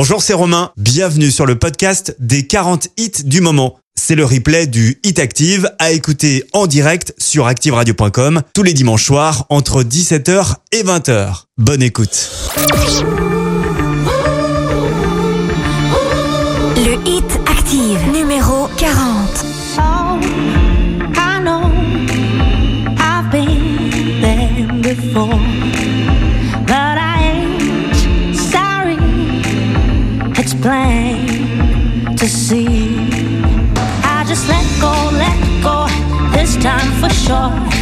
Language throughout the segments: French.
Bonjour, c'est Romain. Bienvenue sur le podcast des 40 hits du moment. C'est le replay du Hit Active à écouter en direct sur activeradio.com tous les dimanches soirs entre 17h et 20h. Bonne écoute. Le Hit Active numéro 40. plain to see. I just let go, let go, this time for sure.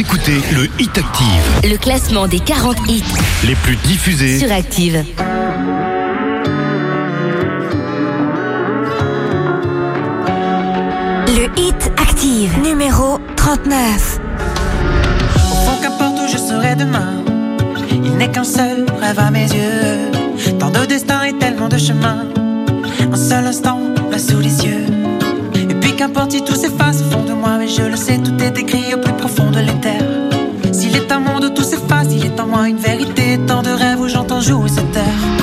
Écoutez le Hit Active. Le classement des 40 hits les plus diffusés sur Active. Le Hit Active, numéro 39. Au fond, qu'importe où je serai demain, il n'est qu'un seul rêve à mes yeux. Tant de destins et tellement de chemins, un seul instant là sous les yeux. Et puis qu'importe si tout s'efface au fond de moi joue cette terre.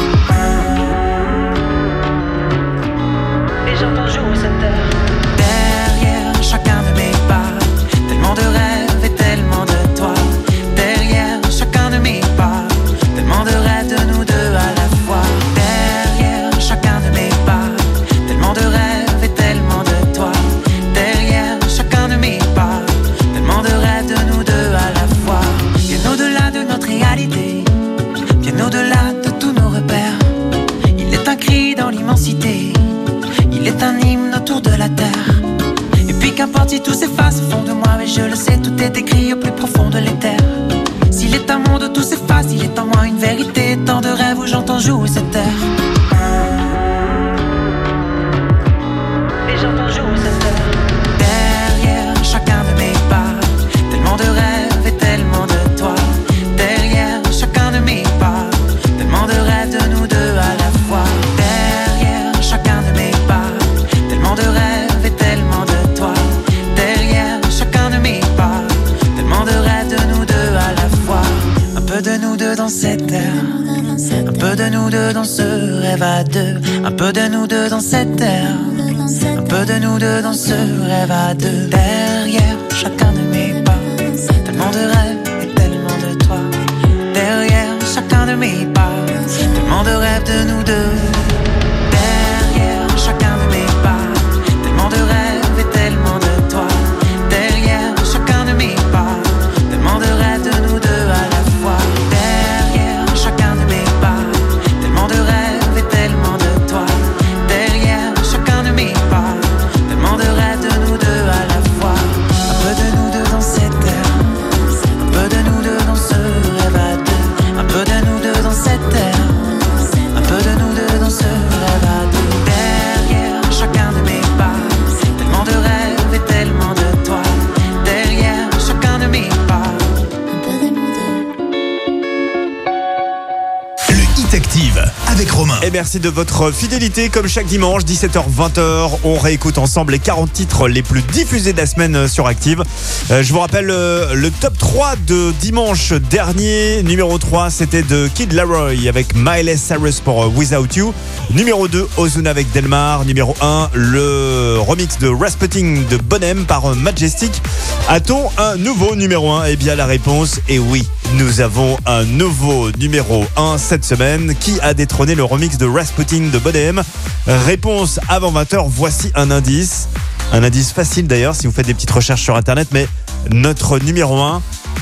De votre fidélité. Comme chaque dimanche, 17h-20h, on réécoute ensemble les 40 titres les plus diffusés de la semaine euh, sur Active. Euh, je vous rappelle euh, le top 3 de dimanche dernier. Numéro 3, c'était de Kid Laroi avec Miley Cyrus pour Without You. Numéro 2, Ozuna avec Delmar. Numéro 1, le remix de Rasputin de Bonhem par Majestic. A-t-on un nouveau numéro 1 Eh bien, la réponse est oui. Nous avons un nouveau numéro 1 cette semaine qui a détrôné le remix de Rasputin de Bonhem. Réponse avant 20h, voici un indice. Un indice facile d'ailleurs si vous faites des petites recherches sur internet, mais notre numéro 1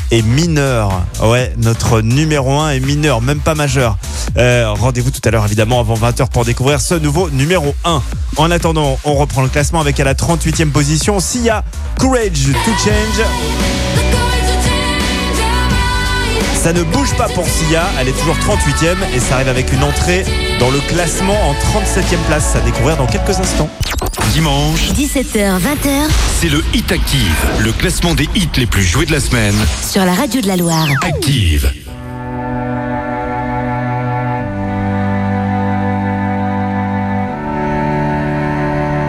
est mineur. Ouais, notre numéro 1 est mineur, même pas majeur. Euh, Rendez-vous tout à l'heure évidemment avant 20h pour découvrir ce nouveau numéro 1. En attendant, on reprend le classement avec à la 38e position Sia Courage to Change. Ça ne bouge pas pour Sia, elle est toujours 38e et ça arrive avec une entrée dans le classement en 37e place. À découvrir dans quelques instants. Dimanche, 17h, 20h c'est le Hit Active, le classement des hits les plus joués de la semaine. sur la radio de la Loire. Active.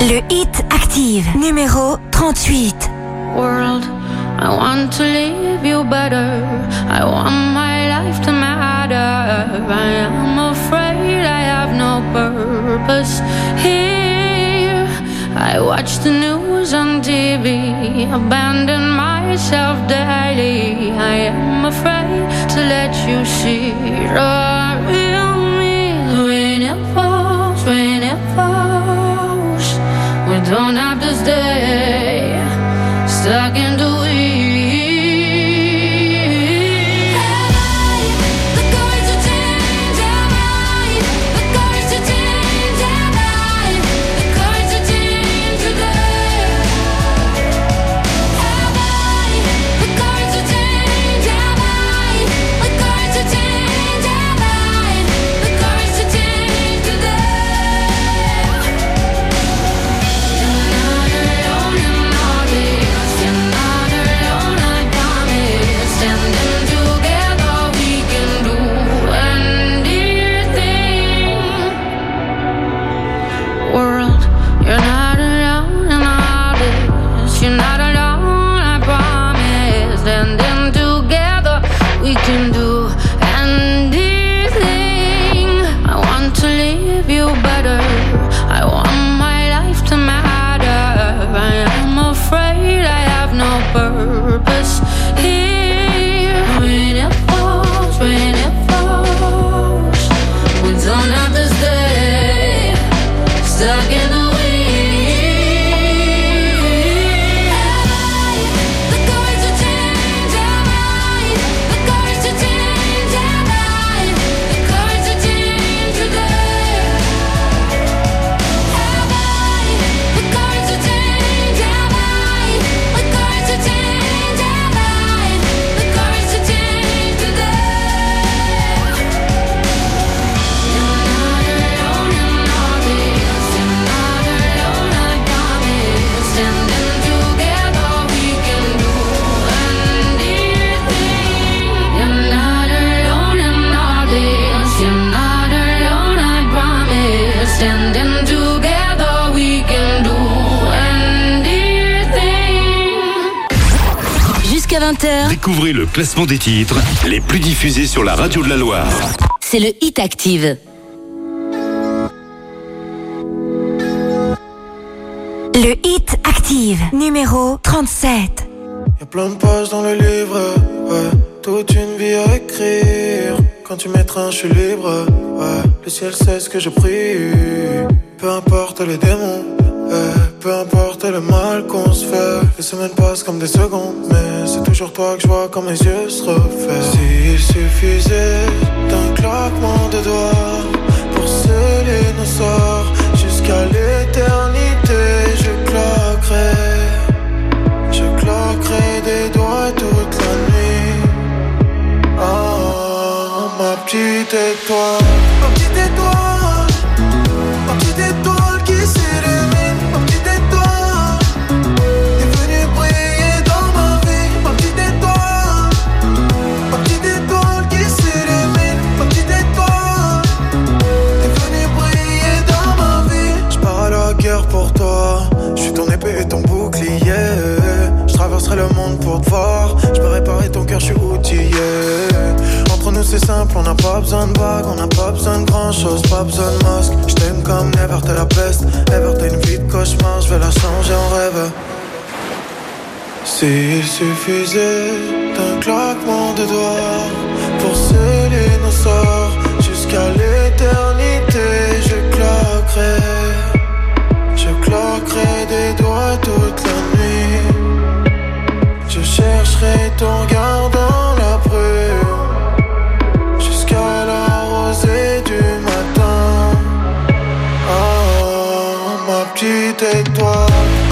Le hit active, numéro 38. world. I want to leave you better. I want my life to matter. I am afraid I have no purpose here. I watch the news on TV, abandon myself daily. I am afraid to let you see the real me. When it falls, when it falls, we don't have to stay stuck in the classement des titres les plus diffusés sur la radio de la Loire. c'est le Hit Active. Le Hit Active, numéro 37. Y'a plein de pages dans le livre, ouais. Toute une vie à écrire. Quand tu mettras, je suis libre, ouais. Le ciel sait ce que je prie. Peu importe les démons, ouais. Peu importe le mal qu'on se fait. Les semaines passent comme des secondes, mais c'est toujours toi que je vois quand mes yeux se refaient. S'il suffisait d'un claquement de doigts pour sceller nos sorts jusqu'à l'éternité, je claquerais. Je claquerai des doigts toute la nuit. Oh, ma petite étoile. Ma Je traverserai le monde pour te voir. Je peux réparer ton cœur, je suis outillé. Entre nous, c'est simple, on n'a pas besoin de bague, on n'a pas besoin de grand chose, pas besoin de masque. Je t'aime comme never, t'es la peste. Ever, t'es une vie de cauchemar, je vais la changer en rêve. S'il suffisait d'un claquement de doigts pour sceller nos sorts jusqu'à l'éternité, je claquerais. Je claquerai des doigts toute chercherai ton regard dans la brume jusqu'à la rosée du matin. Étoile, ma petite étoile,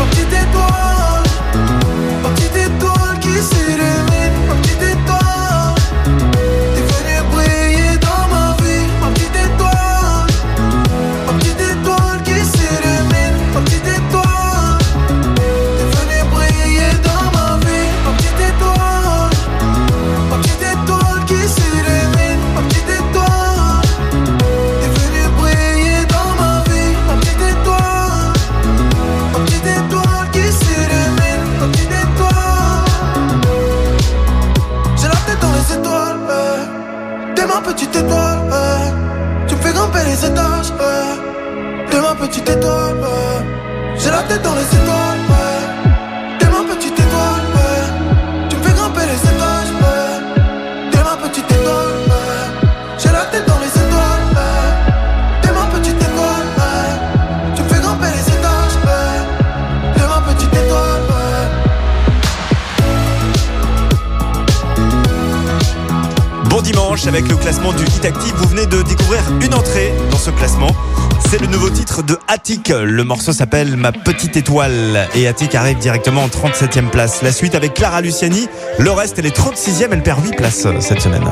Attic. Le morceau s'appelle Ma petite étoile. Et Attic arrive directement en 37e place. La suite avec Clara Luciani. Le reste, elle est 36e. Elle perd 8 places euh, cette semaine.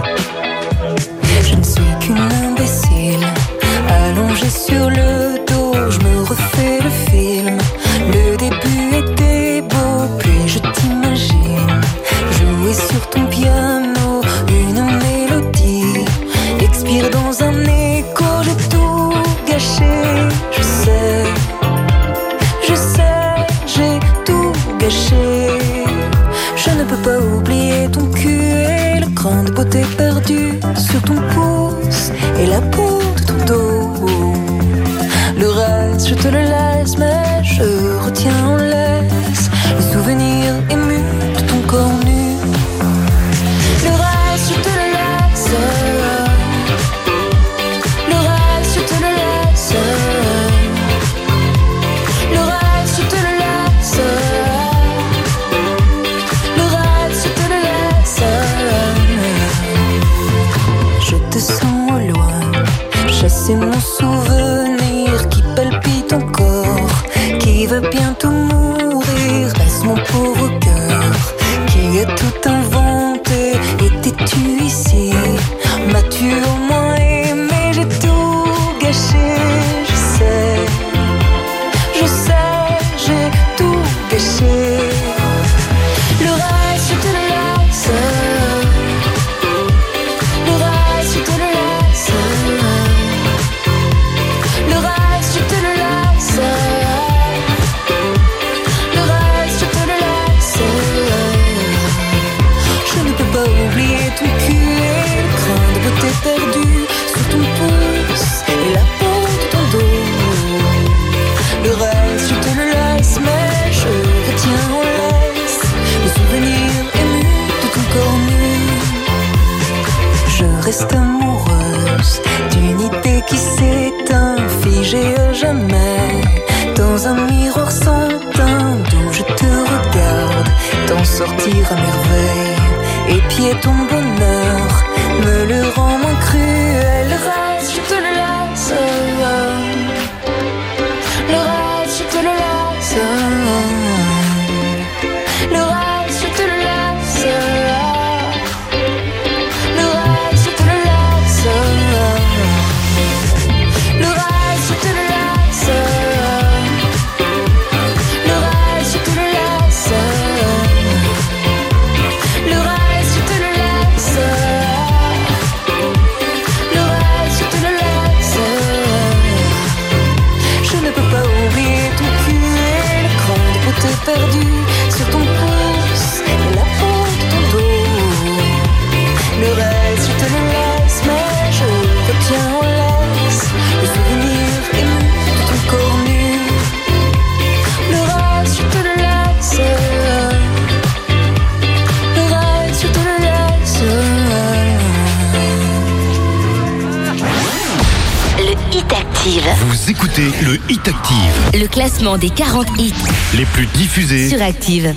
Écoutez le Hit Active, Le classement des 40 hits les plus diffusés. sur Active.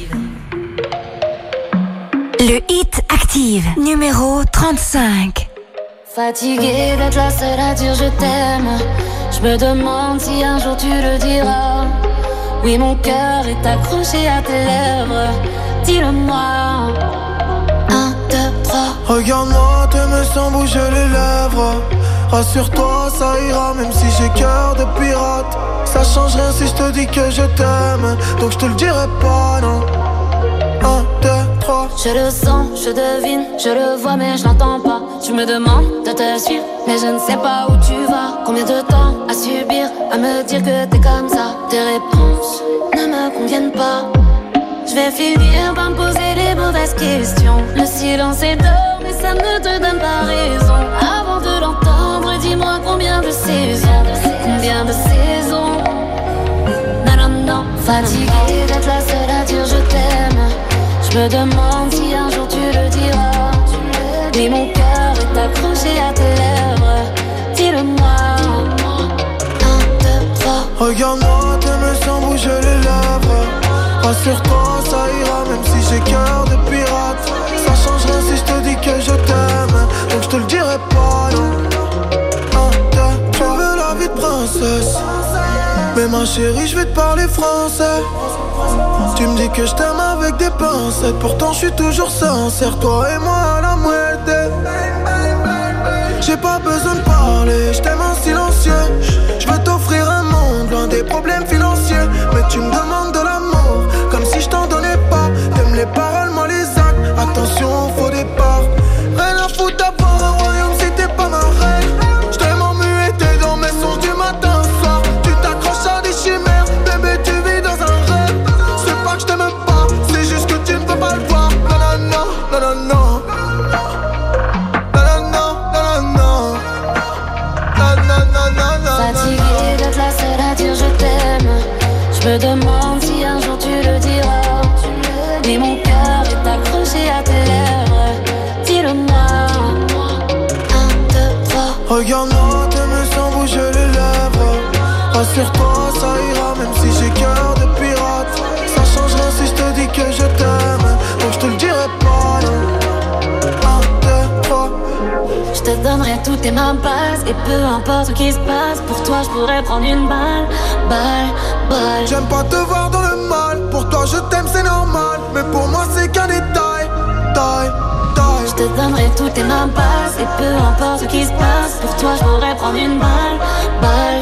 Le Hit Active, numéro 35. Fatiguée d'être la seule à dire je t'aime. Je me demande si un jour tu le diras. Oui, mon cœur est accroché à tes lèvres. Dis-le-moi. Un, deux, trois. Regarde-moi, t'aimes sans bouger les lèvres. Rassure-toi, ça ira, même si j'ai cœur de pirate. Ça change rien si je te dis que je t'aime. Donc je te le dirai pas, non. Un, deux, trois. Je le sens, je devine, je le vois mais je l'entends pas. Tu me demandes de te suivre, mais je ne sais pas où tu vas. Combien de temps à subir, à me dire que t'es comme ça? Tes réponses ne me conviennent pas. Je vais finir par me poser les mauvaises questions. Le silence est d'or, mais ça ne te donne pas raison. L'entendre, dis-moi combien de saisons, combien de saisons. Non, non, non, fatiguée d'être la seule à dire je t'aime. Je me demande si un jour tu le diras. Mais mon cœur est accroché à tes lèvres. Dis-le-moi. Un, deux, trois. Regarde-moi, t'aimes sans bouger les lèvres. Rassure-toi, ça ira, même si j'ai cœur de pirate. Si je te dis que je t'aime. Donc je te le dirai pas, non. Tu veux la vie de princesse. Mais ma chérie, je vais te parler français. Tu me dis que je t'aime avec des pincettes. Pourtant, je suis toujours sincère, toi et moi à la moitié. J'ai pas besoin de parler, je t'aime en silencieux. Je veux t'offrir un monde loin des problèmes financiers. Mais tu me demandes toutes tes mains passes Et peu importe ce qui se passe Pour toi je pourrais prendre une balle Balle, balle J'aime pas te voir dans le mal. Pour toi, je t'aime, c'est normal. Mais pour moi, c'est qu'un détail. Taille, taille. Je te donnerai toutes tes mains passes Et peu importe ce qui se passe Pour toi je pourrais prendre une balle Balle,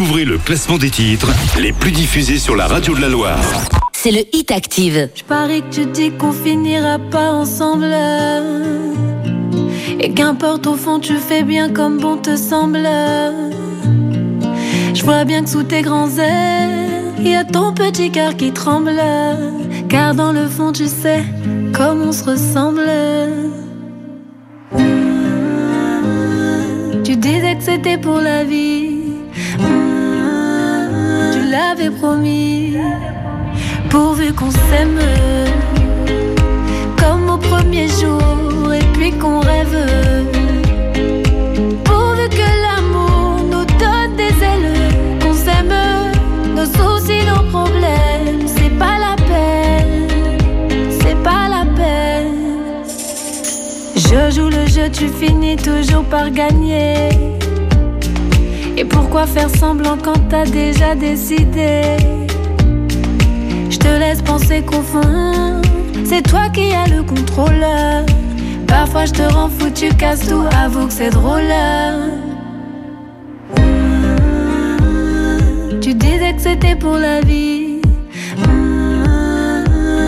Découvrez le classement des titres les plus diffusés sur la radio de la Loire. c'est le Hit Active. Je parie que tu dis qu'on finira pas ensemble. Et qu'importe au fond, tu fais bien comme bon te semble. Je vois bien que sous tes grands airs, il y a ton petit cœur qui tremble. Car dans le fond, tu sais comme on se ressemble. Pourvu qu'on s'aime comme au premier jour et puis qu'on rêve. Pourvu que l'amour nous donne des ailes qu'on s'aime nos soucis nos problèmes c'est pas la peine c'est pas la peine. Je joue le jeu tu finis toujours par gagner pourquoi faire semblant quand t'as déjà décidé? Je te laisse penser qu'au fond, c'est toi qui as le contrôle. Parfois je te rends fou, tu casses tout, avoue que c'est drôle. Tu disais que c'était pour la vie.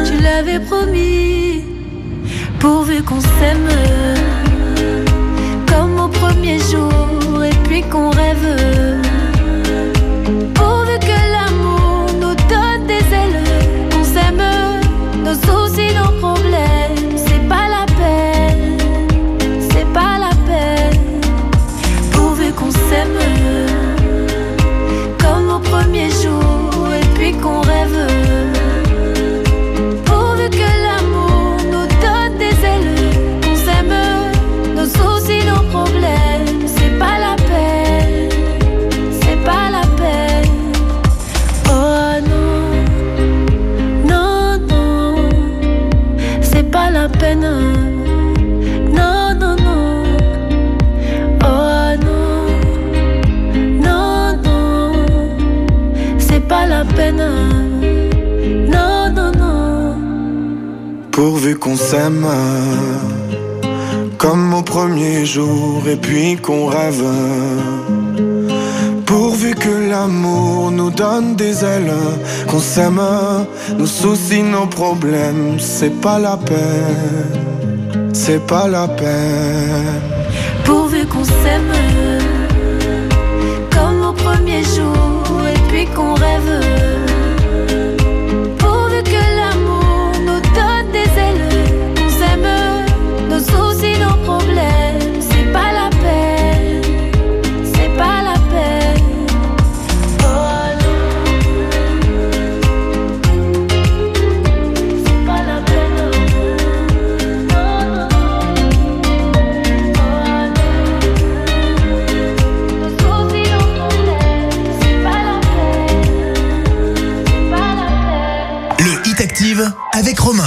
Tu l'avais promis, pourvu qu'on s'aime. Pourvu qu'on s'aime comme au premier jour et puis qu'on rêve. Pourvu que l'amour nous donne des ailes, qu'on s'aime, nos soucis, nos problèmes, c'est pas la peine, c'est pas la peine. Pourvu qu'on s'aime comme au premier jour et puis qu'on rêve.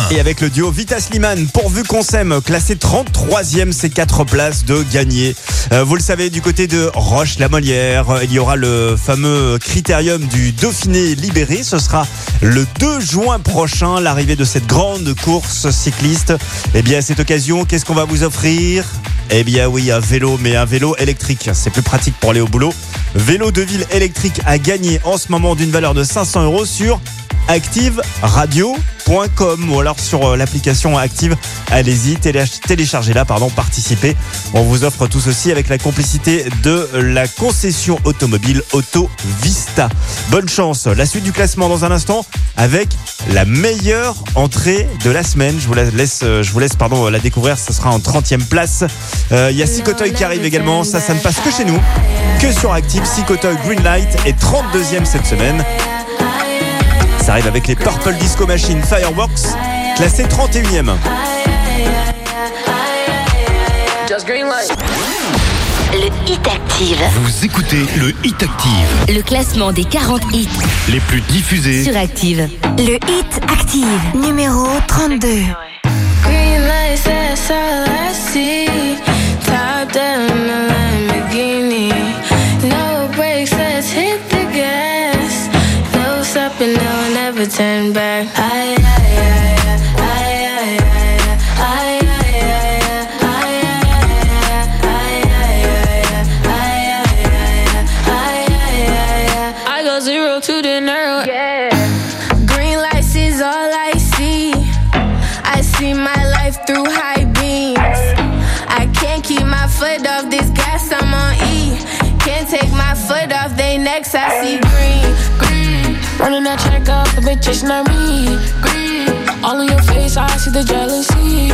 Romain. Et avec le duo Vita Slimane, pourvu qu'on s'aime, classé 33e, ces 4 places de gagner. Euh, vous le savez, du côté de Roche-la-Molière, euh, il y aura le fameux critérium du Dauphiné libéré. Ce sera le 2 juin prochain, l'arrivée de cette grande course cycliste. Eh bien, à cette occasion, qu'est-ce qu'on va vous offrir? Eh bien oui, un vélo, mais un vélo électrique. C'est plus pratique pour aller au boulot. Vélo de ville électrique à gagner en ce moment d'une valeur de 500 euros sur activeradio.com ou alors sur euh, l'application Active. Allez-y, télé- téléchargez-la, pardon, participez. On vous offre tout ceci avec la complicité de la concession automobile Auto Vista. Bonne chance. La suite du classement dans un instant avec la meilleure entrée de la semaine. Je vous la laisse, euh, je vous laisse pardon, la découvrir. Ce sera en 30e place. Euh, Il y a Sikotoy qui arrive également. Ça, ça ne passe que chez nous. Que sur Active. Sikotoy Greenlight est 32e cette semaine. Ça arrive avec les Purple Disco Machine Fireworks, classé 31e. Le Hit Active. Vous écoutez le Hit Active. Le classement des 40 hits Les plus diffusés. sur Active. Le Hit Active, numéro 32. Green light says all I see. Top down bitch is not me. Green. All in your face, I see the jealousy.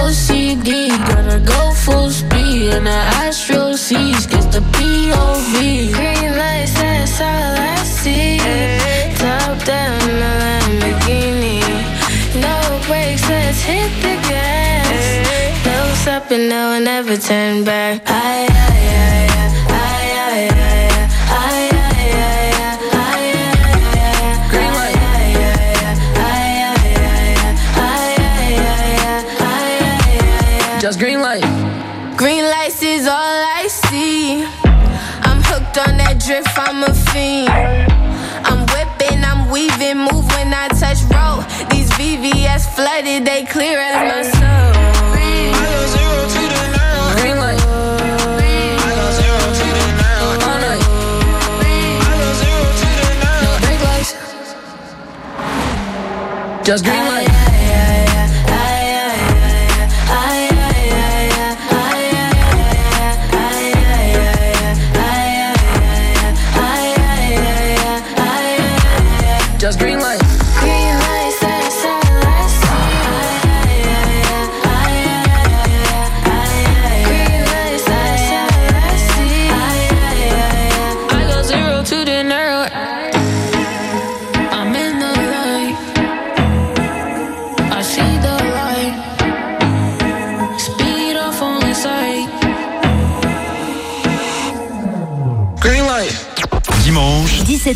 OCD, gonna go full speed. And the Astro C's gets the POV. Green lights, that's all I see. Top down, a Lamborghini. No brakes, let's hit the gas. No stopping, no, never turn back. Aye, Just green light. Green lights is all I see. I'm hooked on that drift, I'm a fiend. I'm whipping, I'm weaving, move when I touch road. These VVS flooded, they clear as my soul. Green light. All night. No brake lights. Just green light.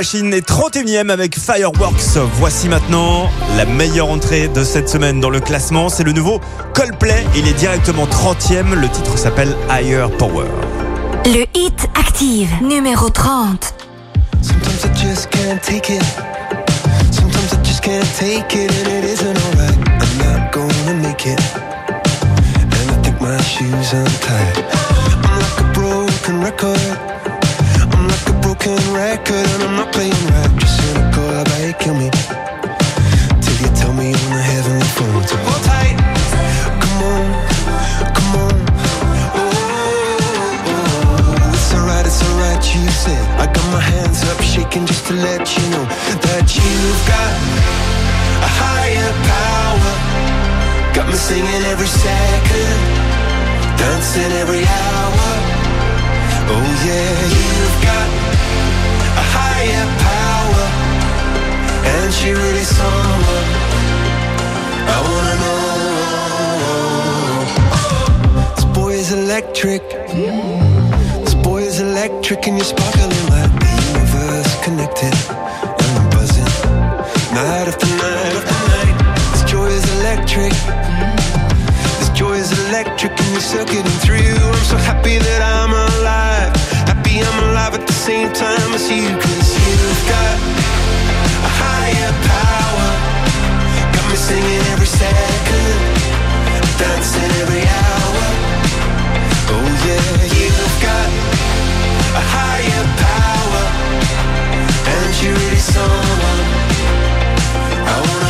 Machine est 31ème avec Fireworks. Voici maintenant la meilleure entrée de cette semaine dans le classement. C'est le nouveau Coldplay. Il est directement 30ème. Le titre s'appelle Higher Power. Le hit active, numéro 30. Sometimes I just can't take it. Sometimes I just can't take it, and it isn't alright. I'm not gonna make it. And I think my shoes untied. I'm like a broken record. Like a broken record, and I'm not playing right. Just cynical, about you kill me? Till you tell me on the heavenly phone. So hold tight. Come on, come on. Oh, oh, it's alright, it's alright, you said. I got my hands up, shaking just to let you know that you've got a higher power. Got me singing every second, dancing every hour. Oh yeah, you've got a higher power, and she really I wanna know. This boy is electric. This boy is electric, and you're sparkling like the universe connected. And I'm buzzing night after night. This joy is electric. This joy is and through. I'm so happy that I'm alive. Happy I'm alive at the same time as you, cause you've got a higher power. Got me singing every second, dancing every hour. Oh yeah, you've got a higher power, and you're really someone I wanna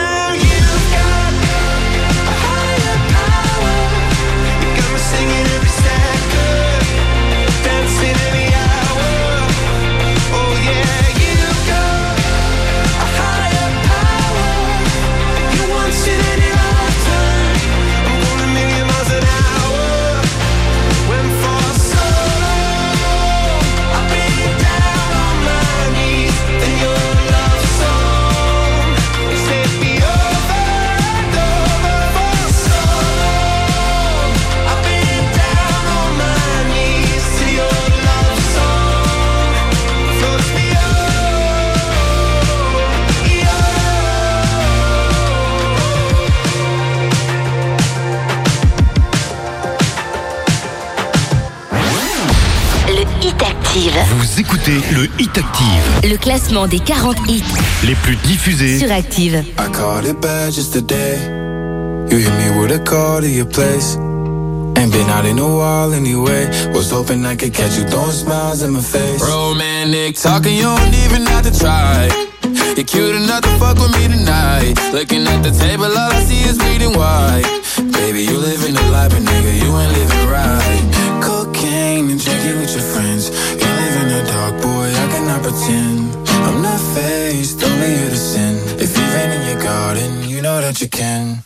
Active. Vous écoutez le Hit Active, Le classement des 40 hits les plus diffusés. sur Active. I caught it bad just today. You hit me with a call to your place. Ain't been out in a while anyway. Was hoping I could catch you throwing smiles in my face. Romantic talking, you don't even have to try. You're cute enough to fuck with me tonight. Looking at the table, all I see is bleeding white. Baby, you living the life, but nigga, you ain't living right. Cocaine and drinking with your friends. I pretend. I'm not faced, only you to sin. If you've been in your garden, you know that you can.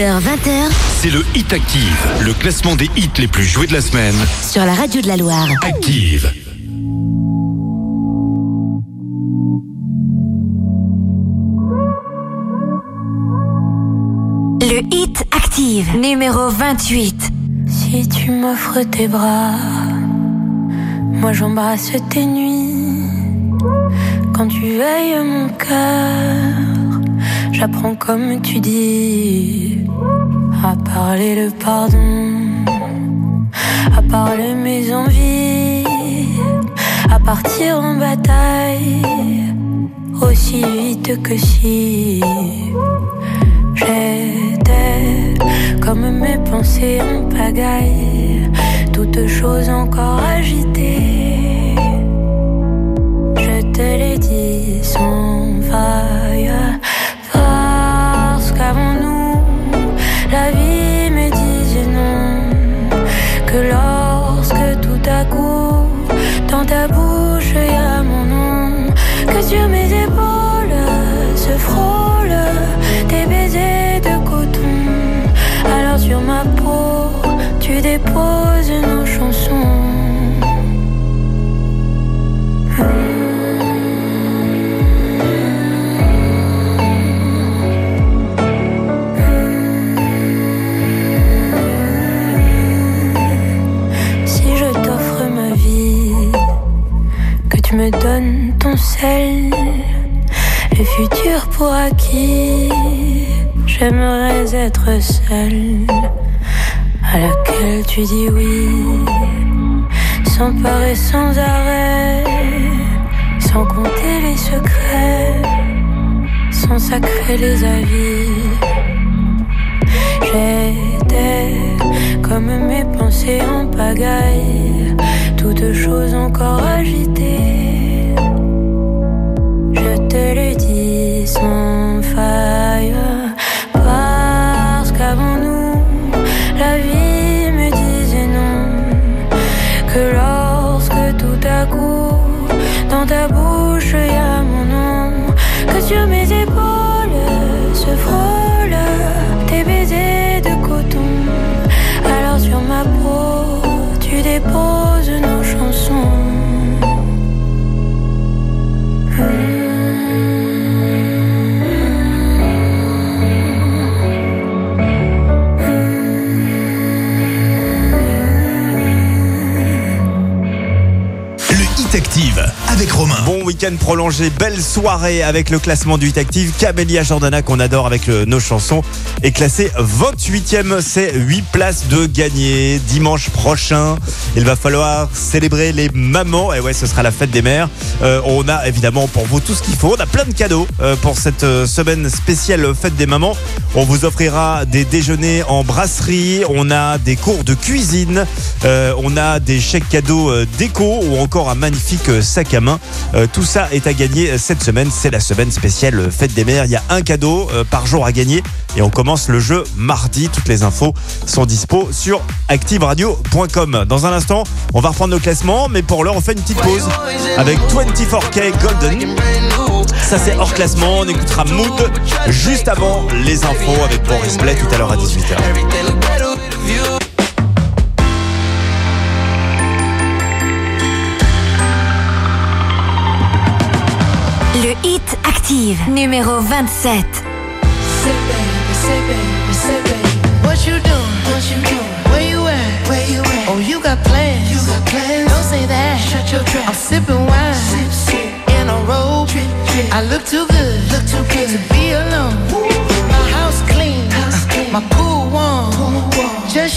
20h. C'est le Hit Active, le classement des hits les plus joués de la semaine. Sur la radio de la Loire. Active. Le Hit Active, numéro 28. Si tu m'offres tes bras, moi j'embrasse tes nuits. Quand tu veilles mon cœur, j'apprends comme tu dis à parler le pardon, à parler mes envies, à partir en bataille. Aussi vite que si. J'étais comme mes pensées en pagaille, toutes choses encore agitées. Je te l'ai dit sans faille, que sur être seule à laquelle tu dis oui, sans peur et sans arrêt, sans compter les secrets, sans sacrer les avis. J'étais comme mes pensées en pagaille, toutes choses encore agitées. Week-end prolongé, belle soirée avec le classement du Hit Active. Camélia Jordana, qu'on adore avec nos chansons, est classée 28e. C'est 8 places de gagner. Dimanche prochain, il va falloir célébrer les mamans. Et ouais, ce sera la fête des mères. Euh, on a évidemment pour vous tout ce qu'il faut. On a plein de cadeaux euh, pour cette euh, semaine spéciale fête des mamans. On vous offrira des déjeuners en brasserie. On a des cours de cuisine. On a des chèques cadeaux déco ou encore un magnifique sac à main. Tout ça est à gagner euh, cette semaine. C'est la semaine spéciale euh, Fête des Mères. Il y a un cadeau euh, par jour à gagner et on commence le jeu mardi. Toutes les infos sont dispo sur activeradio.com. Dans un instant, on va reprendre nos classements, mais pour l'heure, on fait une petite pause avec 24K Golden. Ça, c'est hors classement. On écoutera Mood juste avant les infos avec Boris Blais tout à l'heure à 18h. Le hit active, numéro 27. What you doing? What you doing? Where you at? Where you at? Oh, you got plans. You got plans. Don't say that. Shut your trap. I'm sipping wine. Sip, sip. In a robe. Drip, drip. I look too good. Look too good to be alone. My house clean. House clean. My pool warm. Pool warm. Just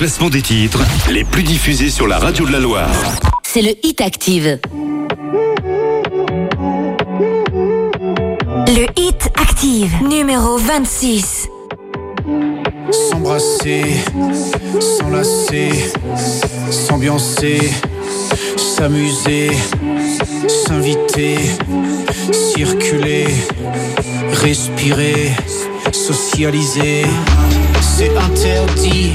classement des titres les plus diffusés sur la radio de la Loire. C'est le Hit Active. Le Hit Active, numéro 26. S'embrasser, s'enlacer, s'ambiancer, s'amuser, s'inviter, circuler, respirer, socialiser. C'est interdit,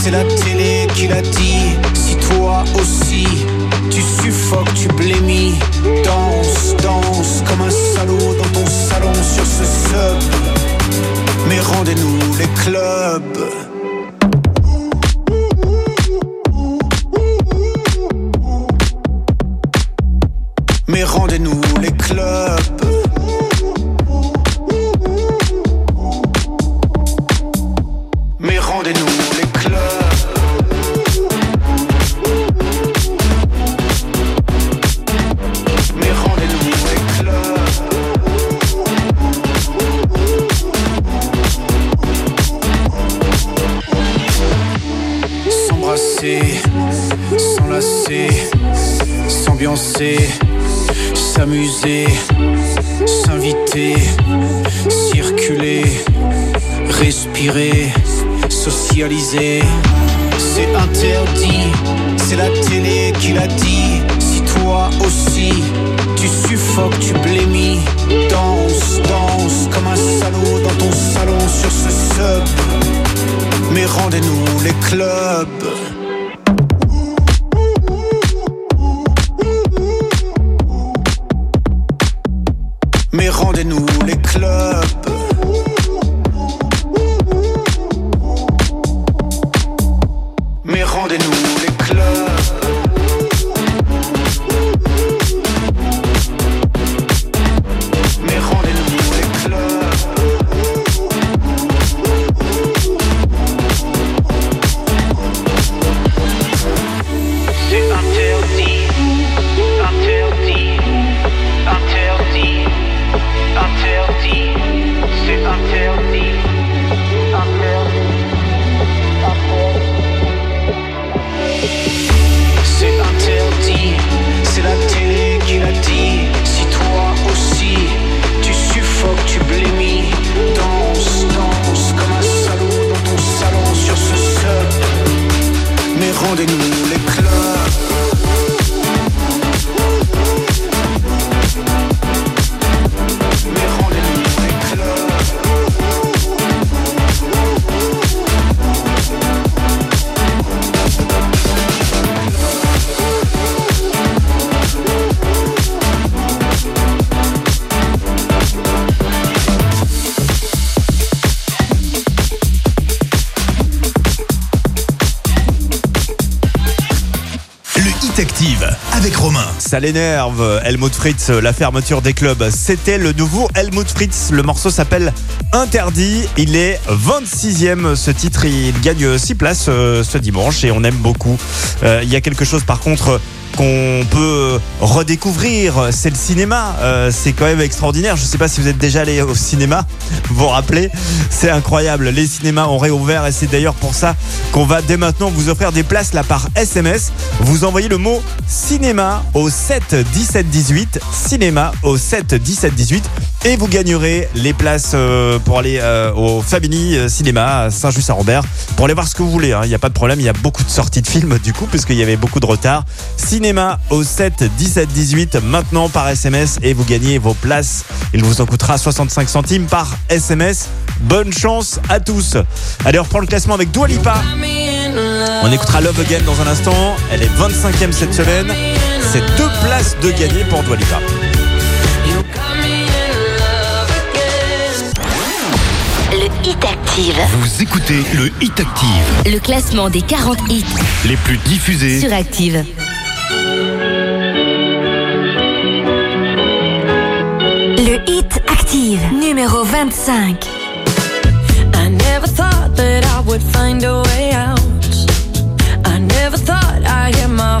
c'est la télé qui l'a dit. Si toi aussi, tu suffoques, tu blémis, danse, danse comme un salaud dans ton salon sur ce sub. Mais rendez-nous les clubs. Ça l'énerve, Helmut Fritz, la fermeture des clubs. C'était le nouveau Helmut Fritz. Le morceau s'appelle Interdit. Il est 26e ce titre. Il gagne 6 places euh, ce dimanche et on aime beaucoup. Euh, Il y a quelque chose par contre qu'on peut redécouvrir, c'est le cinéma. Euh, c'est quand même extraordinaire. Je ne sais pas si vous êtes déjà allé au cinéma. Vous vous rappelez? C'est incroyable. Les cinémas ont réouvert et c'est d'ailleurs pour ça qu'on va dès maintenant vous offrir des places là par SMS. Vous envoyez le mot cinéma au 7 17 18. Cinéma au 7 17 18 et vous gagnerez les places euh, pour aller euh, au Fabini euh, Cinéma à Saint-Just-Saint-Robert pour aller voir ce que vous voulez. hein. Il n'y a pas de problème, il y a beaucoup de sorties de films du coup puisqu'il y avait beaucoup de retard. Cinéma au 7 17 18 maintenant par SMS et vous gagnez vos places. Il vous en coûtera 65 centimes par SMS. Bonne chance à tous. Allez, on reprend le classement avec Dua Lipa. On écoutera Love Again dans un instant. Elle est 25e cette semaine. C'est deux places de gagner pour Dua Lipa. Hit Active. Vous écoutez le Hit Active, Le classement des 40 hits les plus diffusés. sur Active. Le Hit Active, numéro 25. I never thought that I would find a way out. I never thought I'd hear my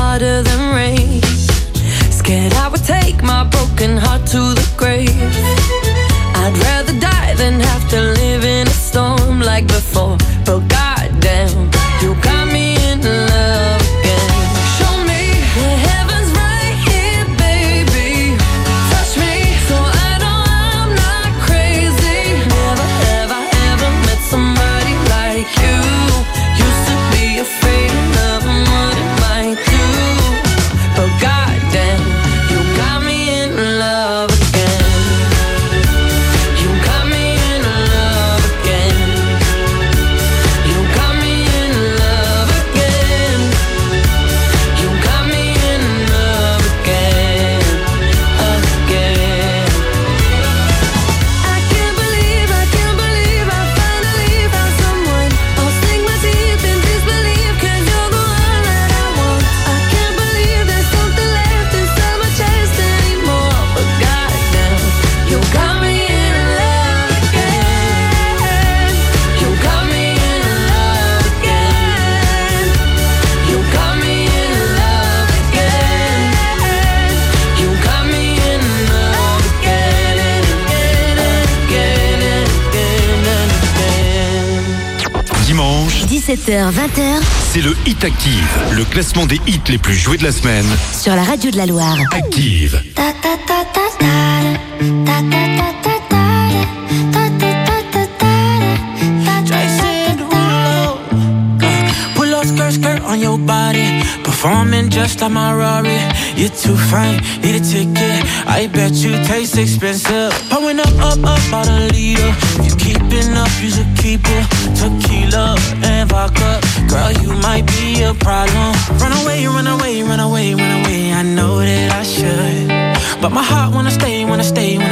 17h-20h, c'est le Hit Active, le classement des hits les plus joués de la semaine. Sur la radio de la Loire. Active. on your body Performing just like my Rari You're too fine, need a ticket I bet you taste expensive going up, up, up about a leader. If you keeping up, you should keep it. Tequila and vodka, girl, you might be a problem. Run away, run away, run away, run away. I know that I should, but my heart wanna stay, wanna stay, wanna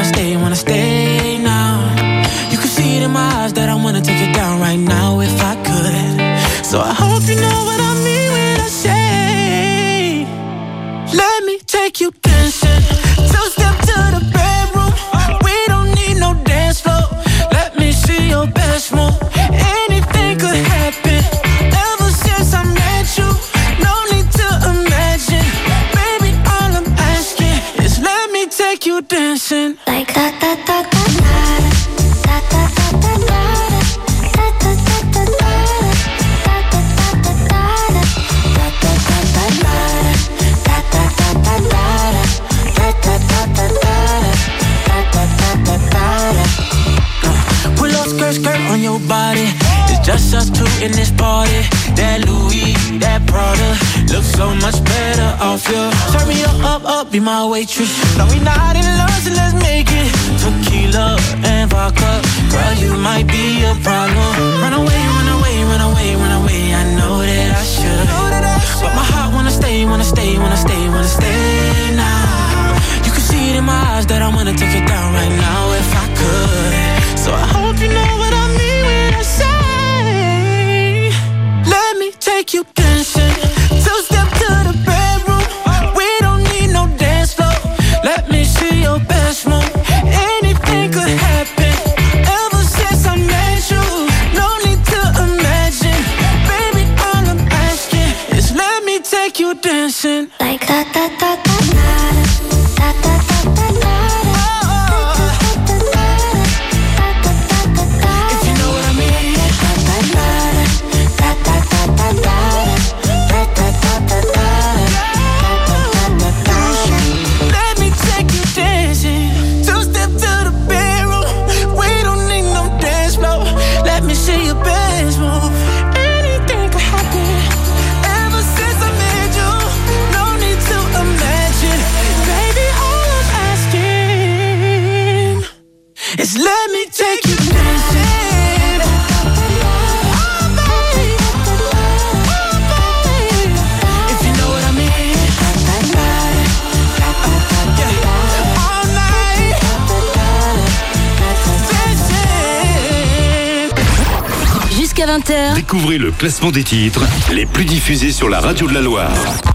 classement des titres les plus diffusés sur la radio de la Loire.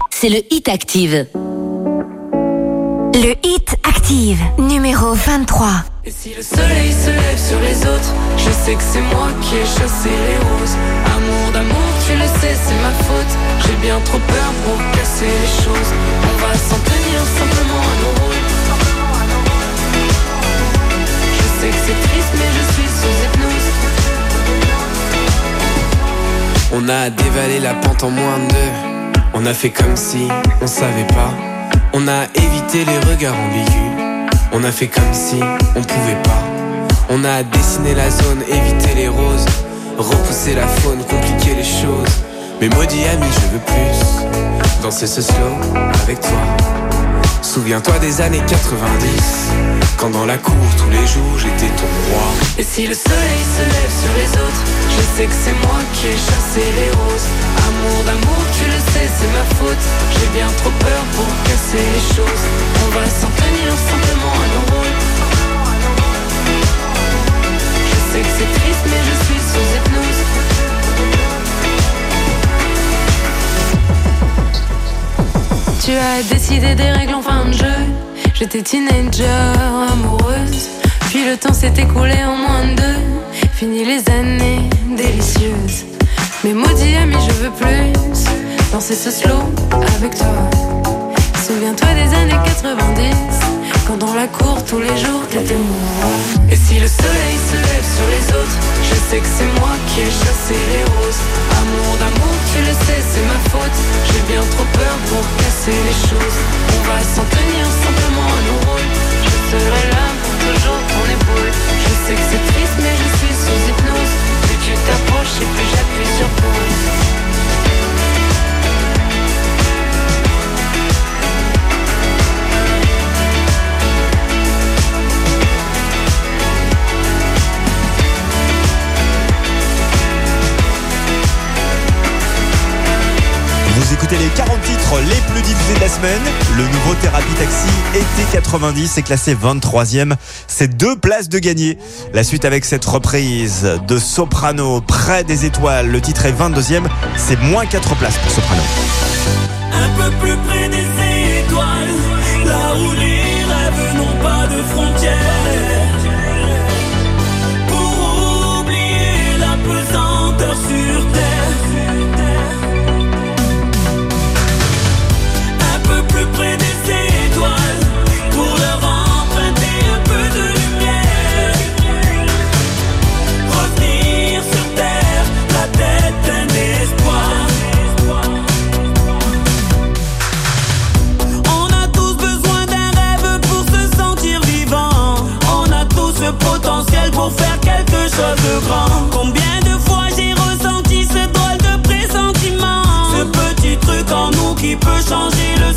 c'est le Hit Active. Le Hit Active, numéro 23. Et si le soleil se lève sur les autres, je sais que c'est moi qui ai chassé les roses. Amour d'amour, tu le sais, c'est ma faute. J'ai bien trop peur pour casser les choses. On va s'en tenir simplement à nos rôles. Je sais que c'est triste, mais je suis sous hypnose. On a dévalé la pente en moins de deux. On a fait comme si on savait pas. On a évité les regards ambigus. On a fait comme si on pouvait pas. On a dessiné la zone, évité les roses. Repousser la faune, compliquer les choses. Mais maudit ami, je veux plus. Danser ce slow avec toi. Souviens-toi des années 90. Quand dans la cour tous les jours j'étais ton roi. Et si le soleil se lève sur les autres, je sais que c'est moi qui ai chassé les roses. Amour d'amour, tu le sais, c'est ma faute. J'ai bien trop peur pour casser les choses. On va s'en tenir simplement à nos rôles. Je sais que c'est triste, mais je suis sous hypnose. Tu as décidé des règles en fin de jeu. J'étais teenager, amoureuse. Puis le temps s'est écoulé en moins de deux. Fini les années délicieuses. Mais maudit ami, je veux plus danser ce slow avec toi. Souviens-toi des années 90. Quand dans la cour tous les jours t'étais moi. Et si le soleil se lève sur les autres, je sais que c'est moi qui ai chassé les roses. Amour d'amour, tu le sais, c'est ma faute. J'ai bien trop peur pour casser les choses. On va s'en tenir simplement à nos rôles. Je serai là toujours ton épaule. Je sais que c'est triste, mais je suis sous hypnose. Plus tu t'approches et plus j'appuie sur pause. Vous écoutez les 40 titres les plus diffusés de la semaine. Le nouveau Thérapie Taxi été 90 est classé 23e. C'est deux places de gagner. La suite avec cette reprise de Soprano près des étoiles. Le titre est 22e. C'est moins 4 places pour Soprano. Un peu plus près des étoiles, là où les rêves n'ont pas de frontières.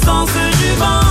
danse du vent.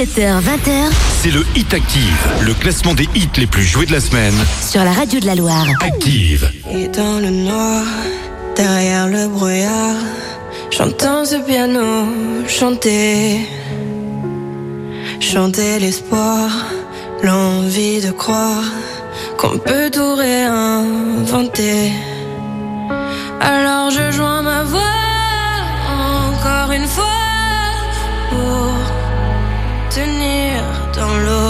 17h, 20h C'est le Hit Active, le classement des hits les plus joués de la semaine. sur la radio de la Loire. Active. Et dans le noir, derrière le brouillard, j'entends ce piano chanter. Chanter l'espoir, l'envie de croire qu'on peut tout réinventer. Alors je joins ma voix encore une fois dans l'orage.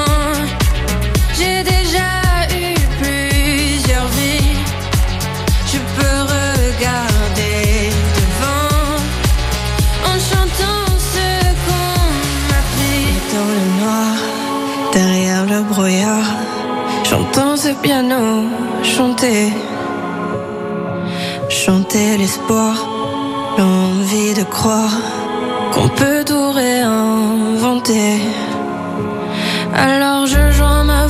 brouillard, j'entends ce piano chanter. Chanter l'espoir, l'envie de croire qu'on peut tout réinventer. Alors je joins ma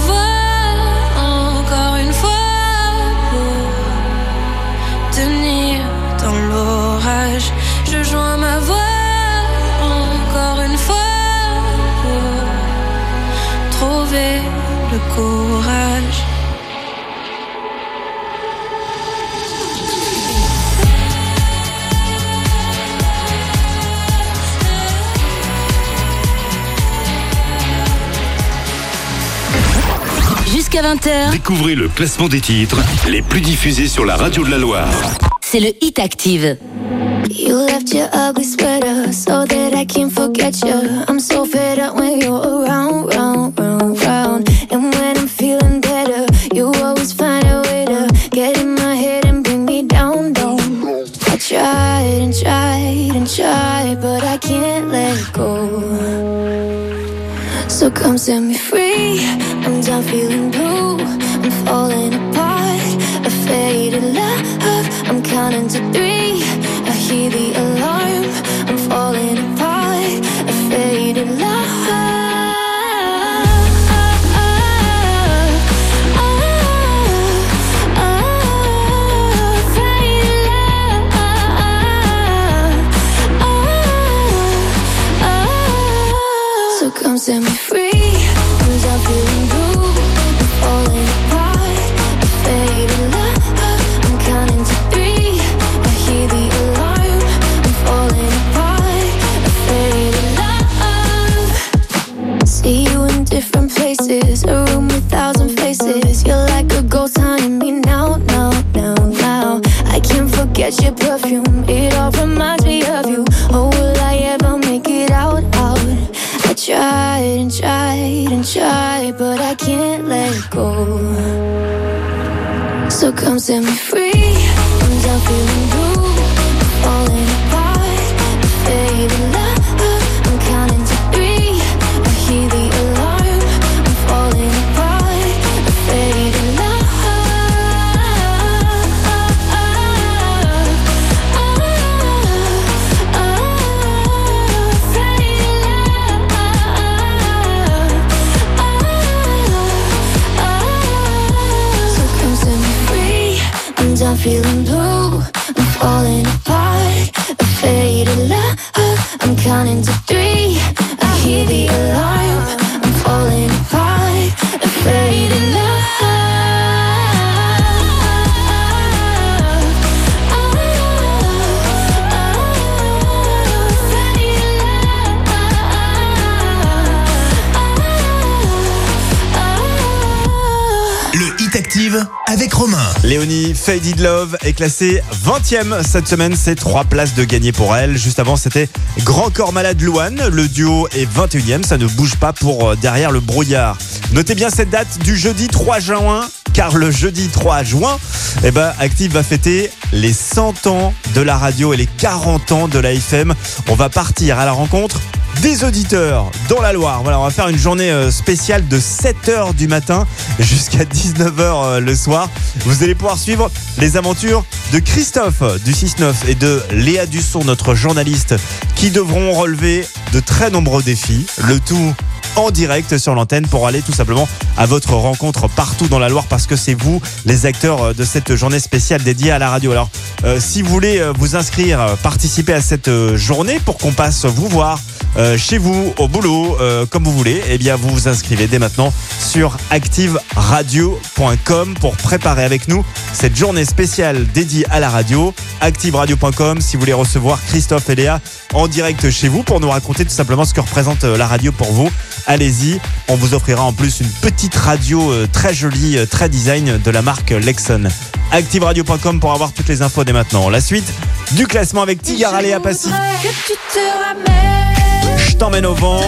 Jusqu'à 20h, Découvrez le classement des titres les plus diffusés sur la radio de la Loire. c'est le Hit Active. You left your ugly sweater so that I can forget you. I'm so fed up when you're around, round, round, round. And when I'm feeling better, you always find a way to get in my head and bring me down, down. I tried and tried and tried, but I can't let go. So come set me free. I'm done feeling blue. I'm falling apart. A faded love. I'm counting to three. I hear the alarm. So come set me free. Léonie Faded Love est classée 20e cette semaine. C'est trois places de gagner pour elle. Juste avant, c'était Grand Corps Malade Louane. Le duo est 21e. Ça ne bouge pas pour euh, derrière le brouillard. Notez bien cette date du jeudi 3 juin. Car le jeudi 3 juin, eh ben, Active va fêter les 100 ans de la radio et les 40 ans de la FM. On va partir à la rencontre des auditeurs dans la Loire. Voilà, on va faire une journée euh, spéciale de 7h du matin jusqu'à 19h euh, le soir. Vous allez pouvoir suivre les aventures de Christophe du 6-9 et de Léa Dusson, notre journaliste, qui devront relever de très nombreux défis. Le tout en direct sur l'antenne pour aller tout simplement à votre rencontre partout dans la Loire parce que c'est vous les acteurs euh, de cette journée spéciale dédiée à la radio. Alors euh, si vous voulez euh, vous inscrire, participer à cette journée pour qu'on passe vous voir chez vous, au boulot, comme vous voulez, eh bien vous vous inscrivez dès maintenant sur activeradio.com pour préparer avec nous cette journée spéciale dédiée à la radio. Activeradio.com si vous voulez recevoir Christophe et Léa en direct chez vous pour nous raconter tout simplement ce que représente la radio pour vous. Allez-y, on vous offrira en plus une petite radio euh, très jolie, euh, très design de la marque Lexon. Activeradio.com pour avoir toutes les infos dès maintenant. La suite du classement avec Tigara Léa Passy. Je t'emmène au vent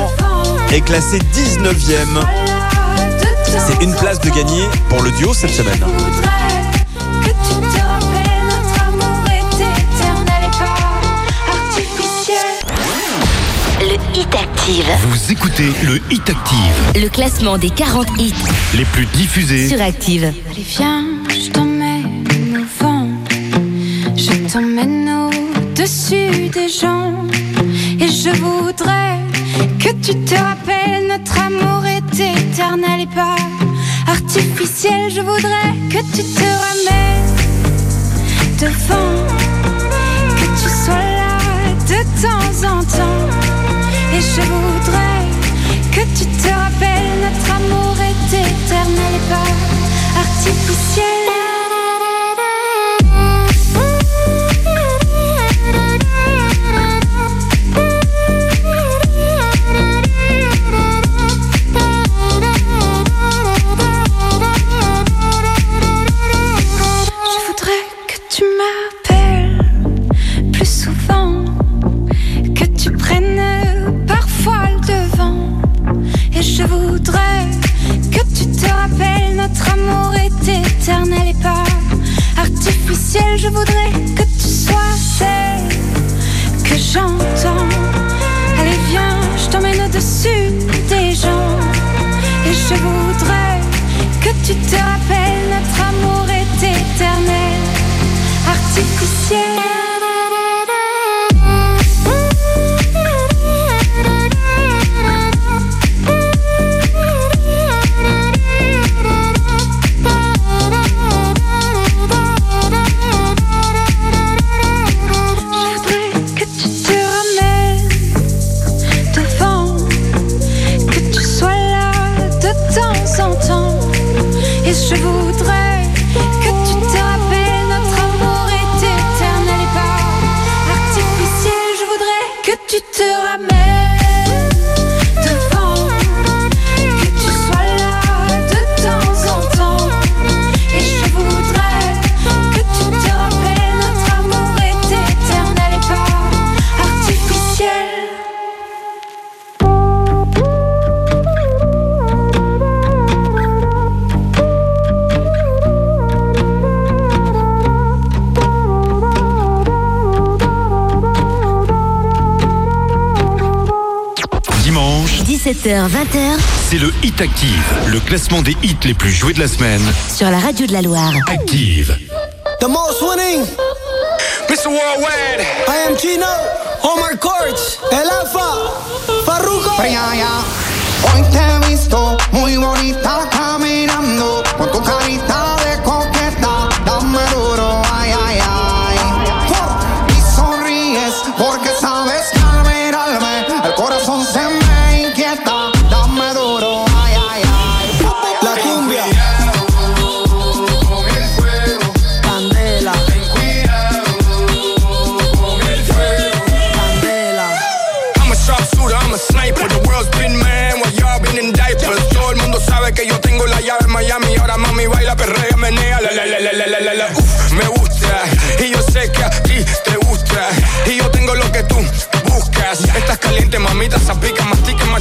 est classé 19e. C'est une place de gagner pour le duo cette semaine. Hit Active. Vous écoutez le Hit Active, Le classement des 40 hits. Les plus diffusés. sur Active. Allez viens, je t'emmène au vent. Je t'emmène au-dessus des gens. Et je voudrais que tu te rappelles Notre amour est éternel et pas artificiel. Je voudrais que tu te ramènes devant. Que tu sois là de temps en temps je voudrais que tu te rappelles. Notre amour est éternel et pas artificiel 18h, 20h. C'est le Hit Active, le classement des hits les plus joués de la semaine. Sur la radio de la Loire. Active. The most winning. Mr. Worldwide. I am Gino. Omar Courts. El Alfa. Farruko. Hoy te he visto muy bonita caminando con tu carita.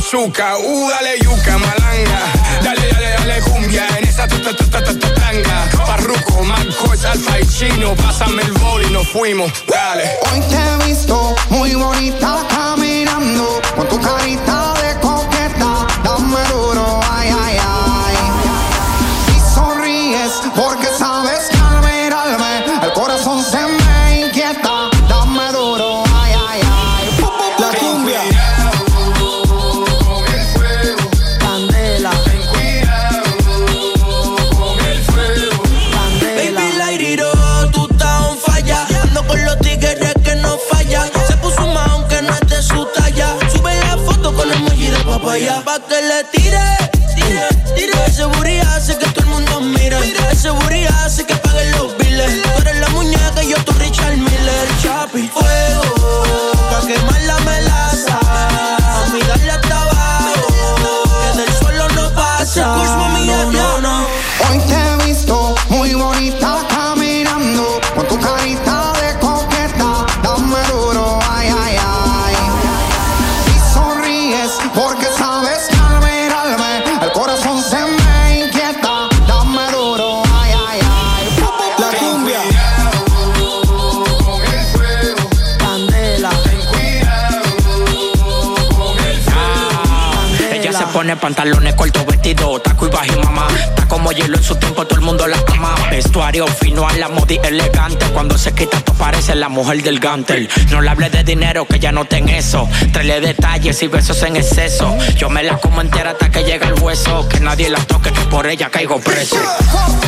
Azúcar. Uh, dale yuca, malanga. Dale, dale, dale cumbia en esa tu, tu, tu, tu, tu, tu, tanga. Parruco, Marcos, Alfa y Chino. Pásame el bol y nos fuimos. Dale. Hoy te he visto muy bonita caminando con tu carita de coqueta. Dame duro, ay, ay, ay. Y sonríes porque sabes seguridad pantalones cortos, vestido, taco y bajo mamá. Está como hielo en su tiempo, todo el mundo la ama. Vestuario fino a la modi elegante. Cuando se quita, tú pareces la mujer del gantel. No le hable de dinero, que ya no ten eso. Traele detalles y besos en exceso. Yo me la como entera hasta que llega el hueso. Que nadie la toque, que por ella caigo preso.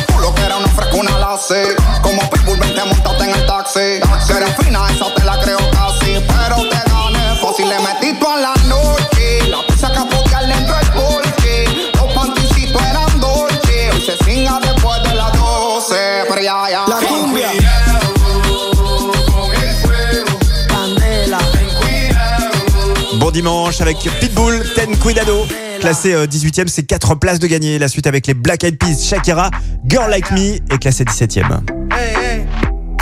Tú lo que era una fresca, una lace. Como Pitbull, vente montate en el taxi. Que eres fina, esa te la creo casi. Pero te gané fácil, le metí toda la noche. La pizza que dimanche avec Pitbull, Ten Cuidado. Classé euh, 18ème, c'est 4 places de gagner. La suite avec les Black Eyed Peas, Shakira, Girl Like Me est classé 17ème.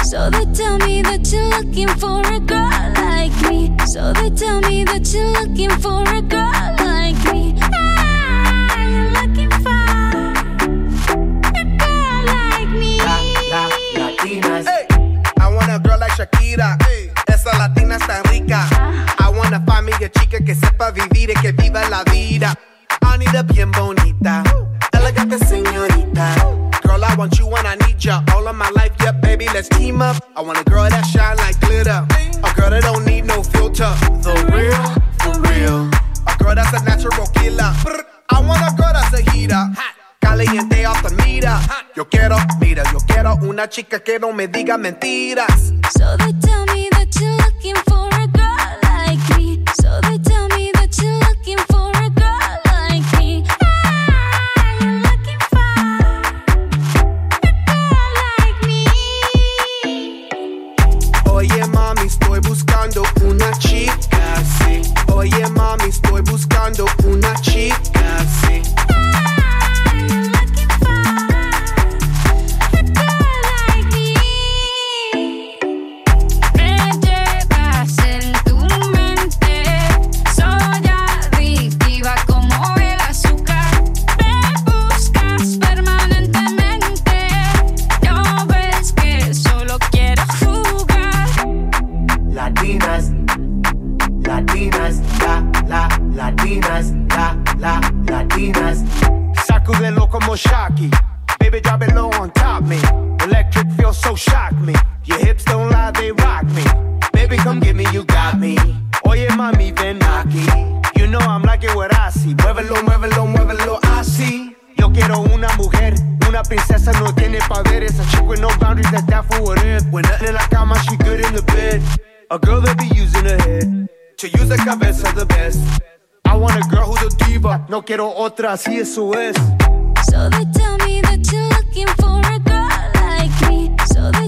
So they tell me that you're looking for a girl like me. So they tell me that you're looking for a girl like me. Ah, you're looking for a girl like me. Latinas. I want a girl like Shakira. Esa latina está rica. I wanna find me a chica que sepa vivir y que viva la vida. I need a bien bonita, elegante señorita. Girl, I want you when I need ya. All of my life, yeah, baby, let's team up. I want a girl that shine like glitter. A girl that don't need no filter. The real, for real. A girl that's a natural killer. I want a girl that's a heater. Caliente off the. Yo quiero, mira, yo quiero una chica que no me diga mentiras. So they tell me Oye mami, estoy buscando una chica, como Shocky. Baby, drop it low on top me. Electric feels so shock me. Your hips don't lie, they rock me. Baby, come get me, you got me. Oye, mami, ven aquí. You know I'm like it what I see. Muévelo, muévelo, muévelo, así. Yo quiero una mujer, una princesa no tiene poderes. A chick with no boundaries, that's that for what it. When nothing in la cama, she good in the bed. A girl that be using her head to use the cabeza the best. I want a girl who's a diva, no quiero otra, así eso es. So they tell me that you're looking for a girl like me. So they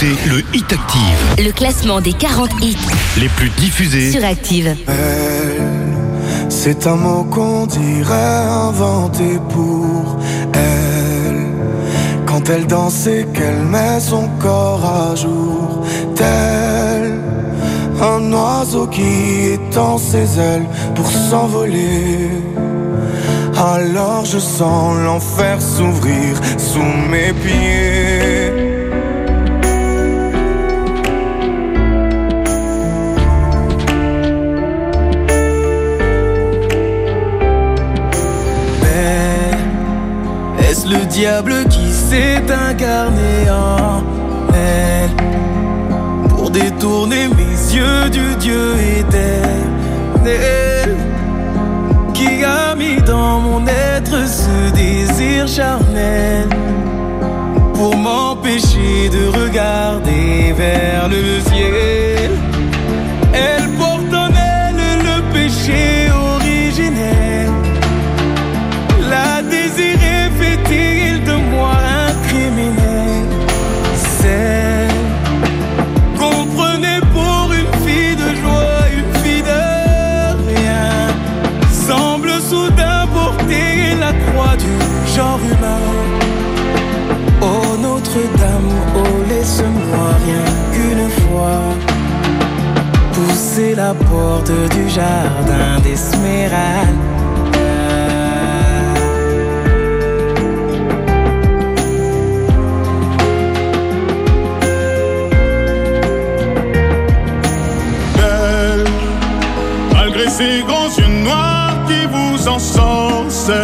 écoutez le Hit Active, Le classement des 40 hits les plus diffusés sur Active. C'est un mot qu'on dirait inventé pour elle. Quand elle danse et qu'elle met son corps à jour, tel un oiseau qui étend ses ailes pour s'envoler. Alors je sens l'enfer s'ouvrir sous mes pieds. Diable qui s'est incarné en elle pour détourner mes yeux du Dieu éternel qui a mis dans mon être ce désir charnel pour m'empêcher de regarder vers le ciel. Elle Pousser la porte du jardin d'Esmeralda belle, malgré ses grands yeux noirs qui vous ensorcellent.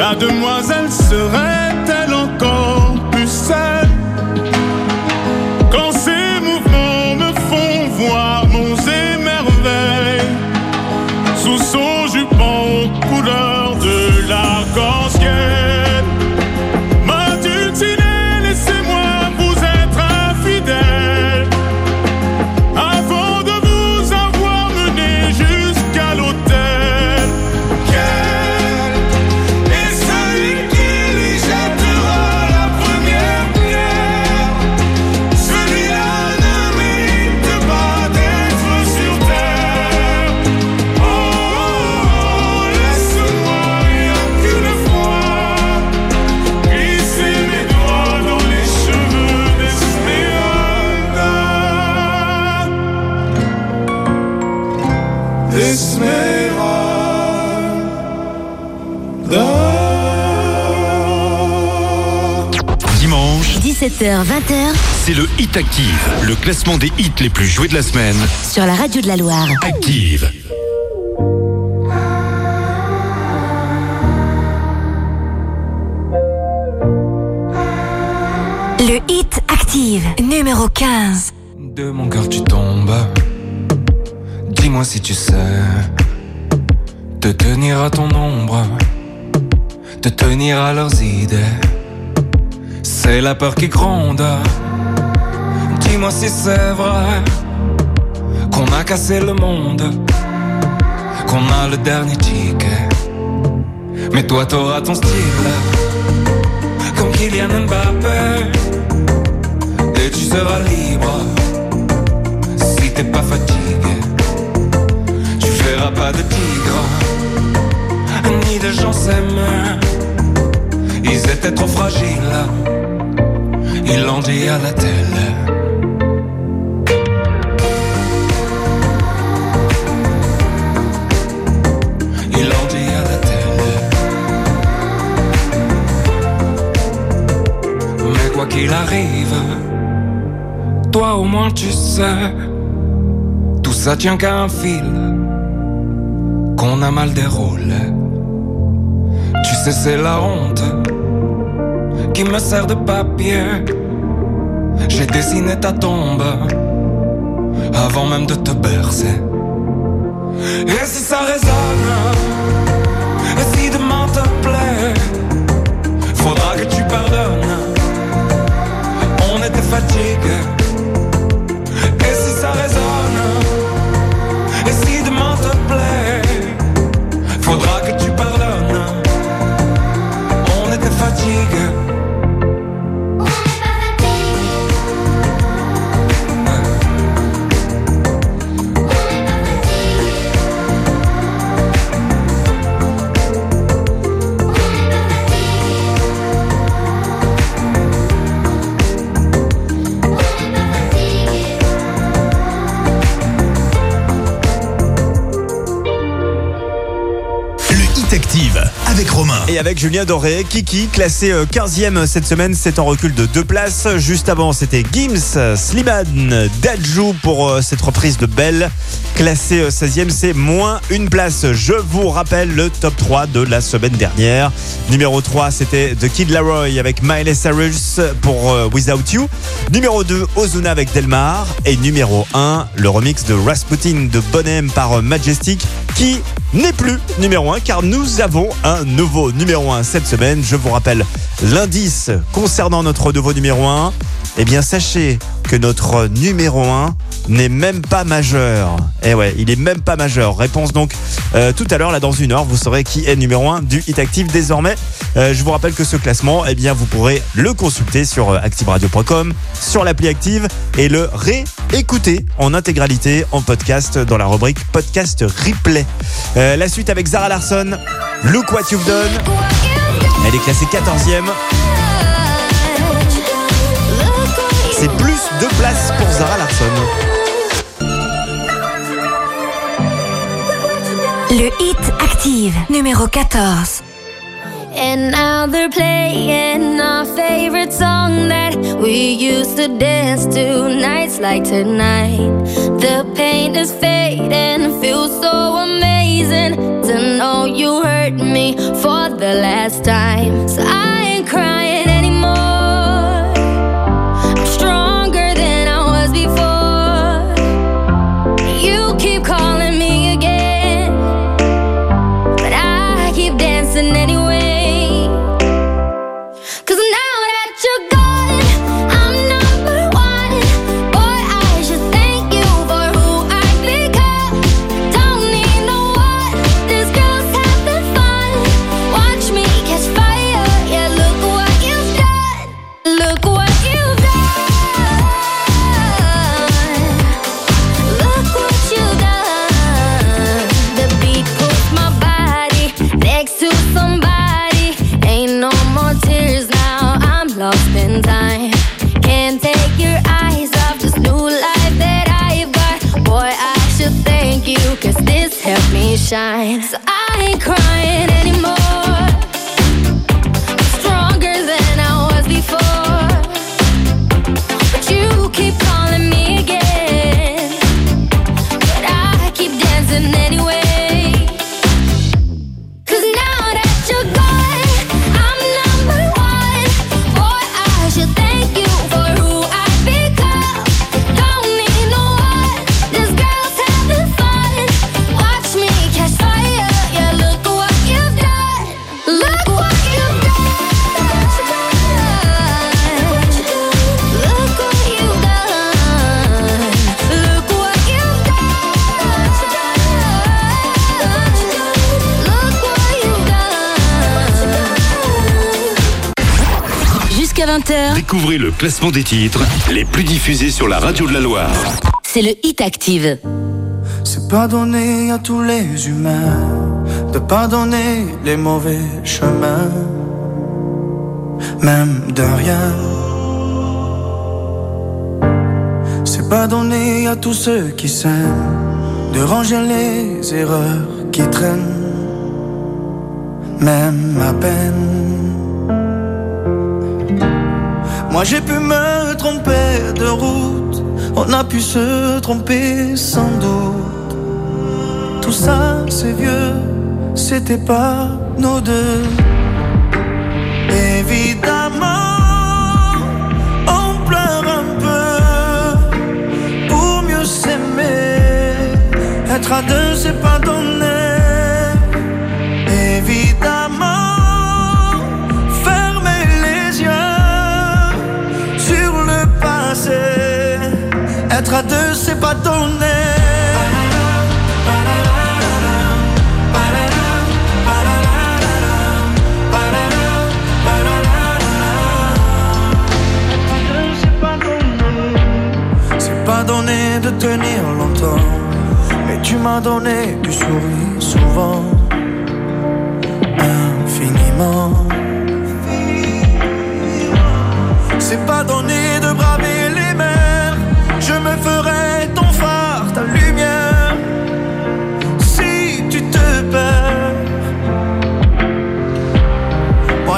La demoiselle serait-elle 20h. C'est le Hit Active, le classement des hits les plus joués de la semaine. Sur la radio de la Loire. Active. Le Hit Active, numéro 15. De mon cœur tu tombes. Dis-moi si tu sais te tenir à ton ombre, te tenir à leurs idées c'est la peur qui gronde. Dis-moi si c'est vrai qu'on a cassé le monde, qu'on a le dernier ticket. Mais toi t'auras ton style, comme Kylian Mbappé. Et tu seras libre si t'es pas fatigué. Tu verras pas de tigre, ni de gens s'aimer. Ils étaient trop fragiles, Ils l'ont dit à la quoi qu'il arrive, toi au moins tu sais, tout ça tient qu'à un fil qu'on a mal déroulé. Tu sais, c'est la honte qui me sert de papier. J'ai dessiné ta tombe avant même de te bercer. Et si ça résonne, et si demain te plaît, faudra que tu pardonnes. On était fatigués. Avec Julien Doré, Kiki, classé euh, 15e cette semaine, c'est en recul de deux places. Juste avant, c'était Gims, Slimane, Dajou pour euh, cette reprise de Belle. Classé euh, 16e, c'est moins une place. Je vous rappelle le top 3 de la semaine dernière. Numéro 3, c'était The Kid Laroi avec Miley Cyrus pour euh, Without You. Numéro 2, Ozuna avec Delmar. Et numéro 1, le remix de Rasputin de Bonham par euh, Majestic qui n'est plus numéro 1 car nous avons un nouveau numéro 1 cette semaine. Je vous rappelle l'indice concernant notre nouveau numéro 1. Eh bien, sachez que notre numéro 1 n'est même pas majeur. Eh ouais, il est même pas majeur. Réponse donc euh, tout à l'heure, là dans une heure, vous saurez qui est numéro 1 du Hit Active désormais. Euh, je vous rappelle que ce classement, eh bien, vous pourrez le consulter sur euh, activeradio.com, sur l'appli Active et le réécouter en intégralité en podcast dans la rubrique podcast replay. Euh, la suite avec Zara Larson, Look What You've Done. Elle est classée 14e. C'est plus de place pour Zara Larson. Le Hit Active, numéro 14. And now they're playing our favorite song that we used to dance to nights like tonight. The pain is fading, feels so amazing to know you hurt me for the last time. So I shine. So Découvrez le classement des titres les plus diffusés sur la radio de la Loire. c'est le Hit Active. C'est pardonner à tous les humains de pardonner les mauvais chemins, même de rien. C'est pas donné à tous ceux qui s'aiment de ranger les erreurs qui traînent, même à peine. Moi j'ai pu me tromper de route, on a pu se tromper sans doute. Tout ça c'est vieux, c'était pas nos deux. Évidemment, on pleure un peu pour mieux s'aimer. Être à deux, c'est pas donné. Deux, c'est pas donné. C'est pas donné de tenir longtemps, mais tu m'as donné du sourire souvent, infiniment. C'est pas donné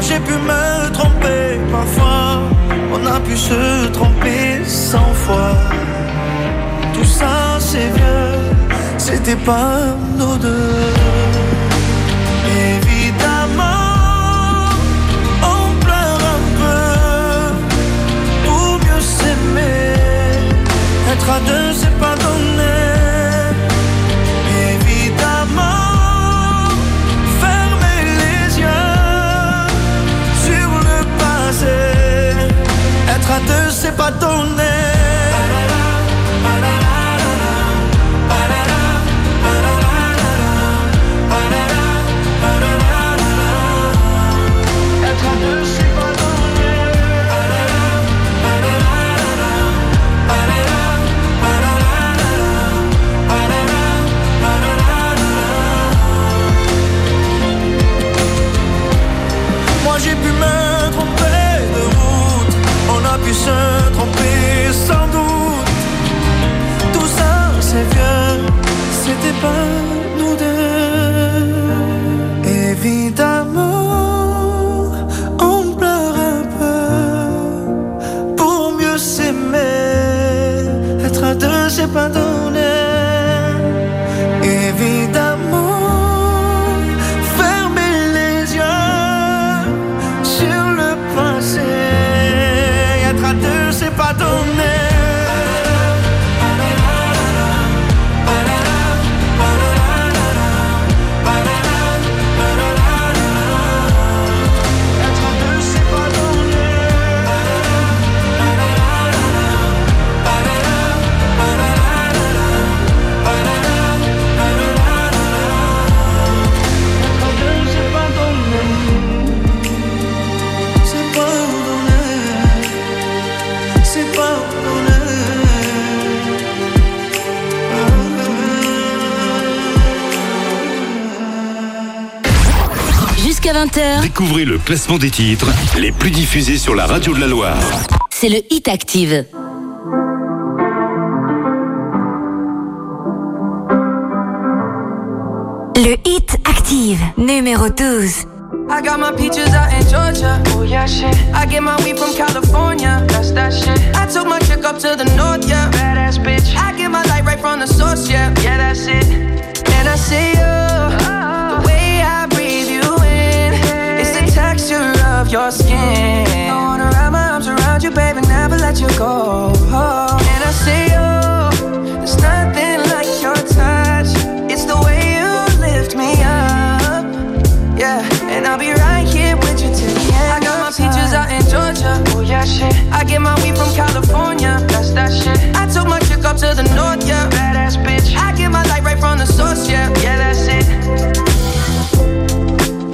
j'ai pu me tromper parfois, on a pu se tromper cent fois. Tout ça c'est vieux, c'était pas nos deux. Évidemment, on pleure un peu pour mieux s'aimer. Être à deux c'est à deux, tromper Découvrez le classement des titres les plus diffusés sur la radio de la Loire. c'est le Hit Active. Le Hit Active, numéro 12. I got my peaches out in Georgia. Oh yeah, shit. I get my weed from California. That's that shit. I took my chick up to the north, yeah. Of. I wanna wrap my arms around you, baby, never let you go. Oh. And I see you. Oh, there's nothing like your touch. It's the way you lift me up. Yeah, and I'll be right here with you till the end. I got my peaches out in Georgia. Oh yeah, shit. I get my weed from California. That's that shit. I took my chick up to the north, yeah. Badass bitch. I get my light right from the source, yeah. Yeah, that's it.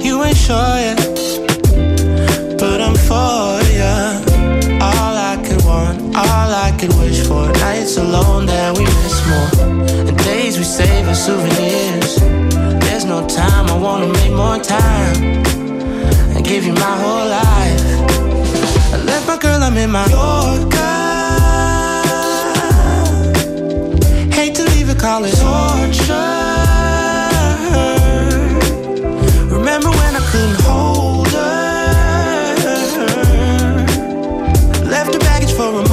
You ain't sure yet, but nights alone that we miss more. And days we save as souvenirs. There's no time, I wanna make more time. I give you my whole life. I left my girl, I'm in my Yorker. Hate to leave a call it torture. Remember when I couldn't hold her? Left her baggage for a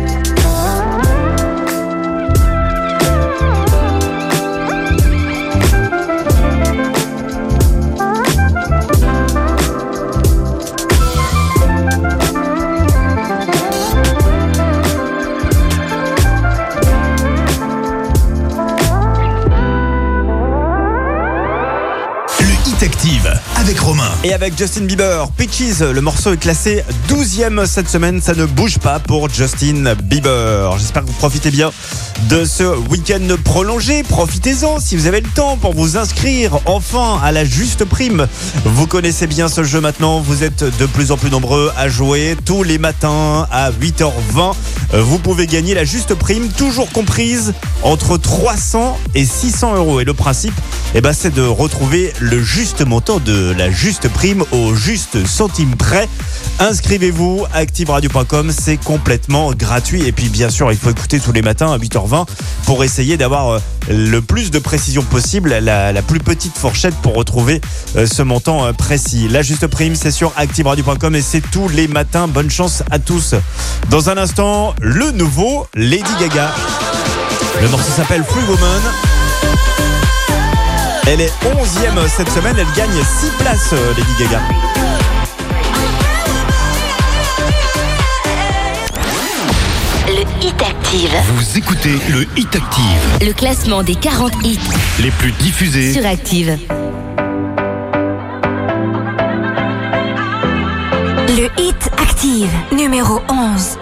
Et avec Justin Bieber, Peaches, le morceau est classé 12e cette semaine, ça ne bouge pas pour Justin Bieber. J'espère que vous profitez bien de ce week-end prolongé. Profitez-en si vous avez le temps pour vous inscrire enfin à la juste prime. Vous connaissez bien ce jeu maintenant, vous êtes de plus en plus nombreux à jouer tous les matins à 8h20. Vous pouvez gagner la juste prime, toujours comprise entre 300 et 600 euros. Et le principe, eh ben, c'est de retrouver le juste montant de la juste prime au juste centime près. Inscrivez-vous, activeradio.com, c'est complètement gratuit. Et puis, bien sûr, il faut écouter tous les matins à 8h20 pour essayer d'avoir euh, le plus de précision possible, la, plus petite fourchette pour retrouver euh, ce montant euh, précis. La juste prime, c'est sur activeradio.com et c'est tous les matins. Bonne chance à tous. Dans un instant, le nouveau Lady Gaga. Le morceau s'appelle Free Woman. Elle est 11e cette semaine, elle gagne 6 places, euh, Lady Gaga. Hit Active. Vous écoutez le Hit Active. Le classement des 40 hits Les plus diffusés sur Active. Le Hit Active, numéro 11.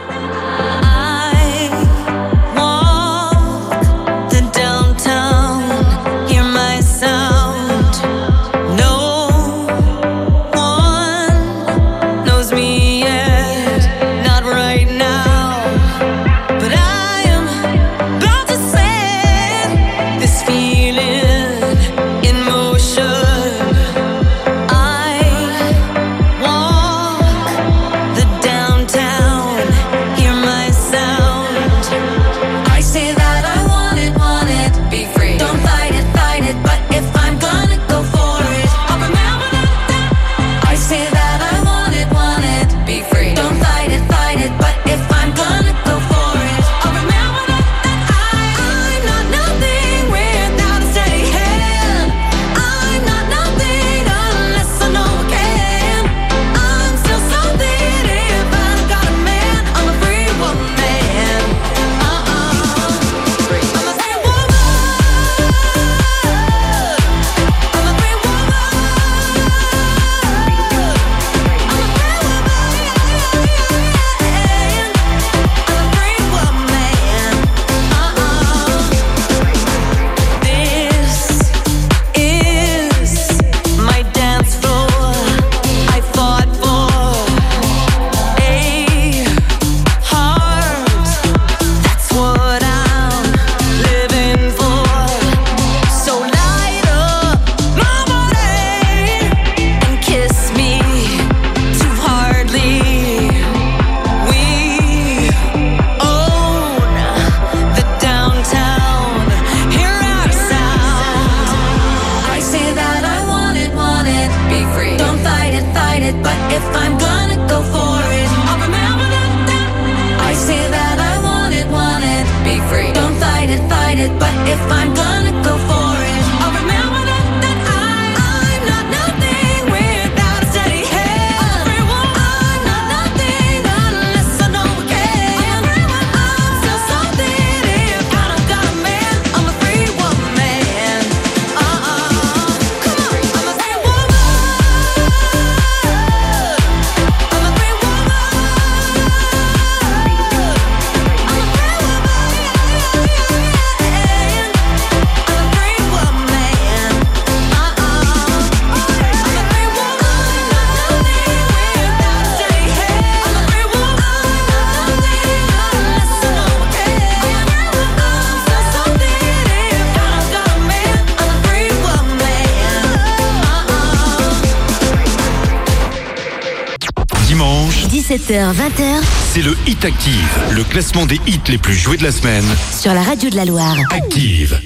18h, 20h, C'est le Hit Active, le classement des hits les plus joués de la semaine. sur la radio de la Loire. Active.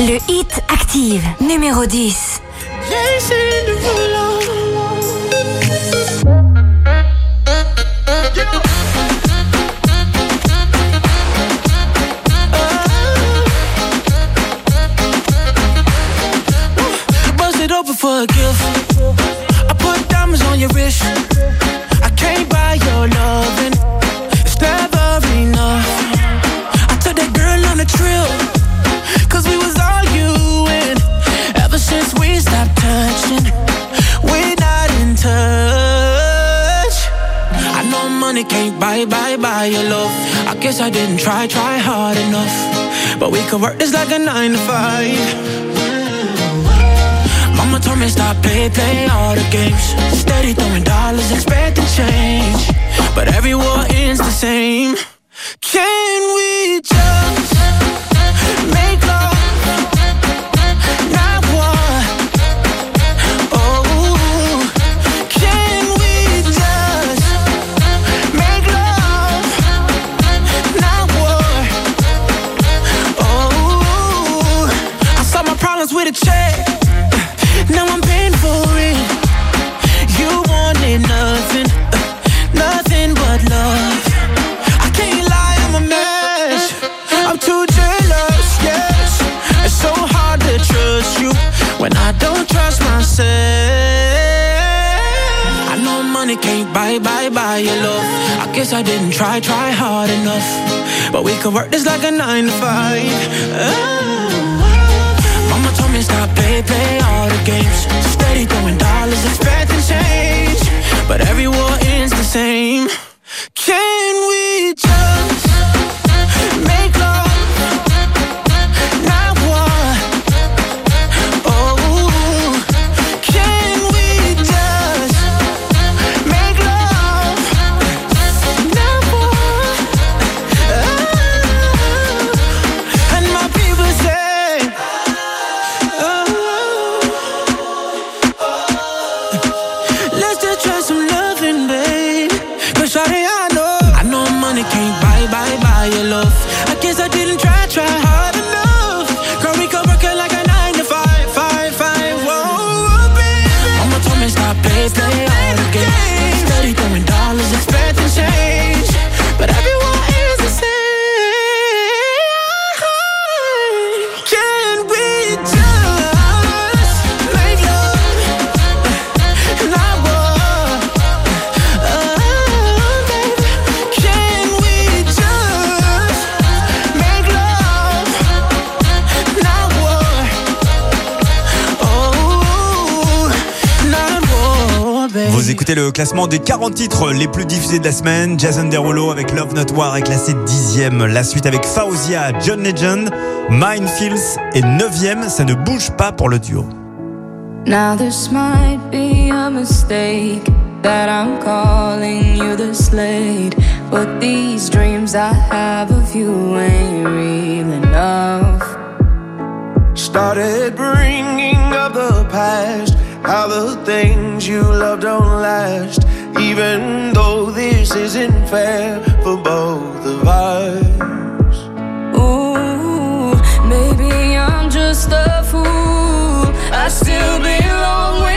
Le hit active, numéro 10. You I didn't try, try hard enough. But we could work this like a nine to five. Mama told me stop play, play all the games. Steady throwing dollars, expecting change. But every war ends the same. Try, try hard enough. But we could work this like a nine to five. Ah. Mama told me stop play, play all the games. Steady throwing dollars, expecting change. But every war ends the same. Classement des 40 titres les plus diffusés de la semaine. Jason Derulo avec Love Not War est classé dixième. La suite avec Fauzia, John Legend, Minefields est neuvième. Ça ne bouge pas pour le duo. Now this might be a mistake that I'm calling you the slate, but these dreams I have of you ain't real enough. Started bringing up the past, how the things you love don't last. Even though this isn't fair for both of us. Ooh, maybe I'm just a fool. I still belong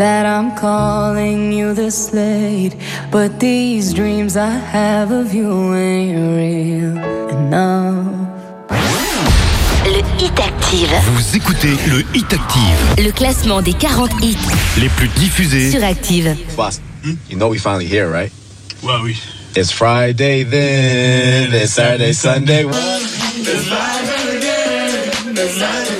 that I'm calling you this late. But these dreams I have of you ain't real enough. Le Hit Active. Vous écoutez le Hit Active. Le classement des 40 hits les plus diffusés sur Active. Boss, you know we finally here, right? Ouais, oui. It's Friday then, it's Saturday, Sunday. It's live again, it's live again.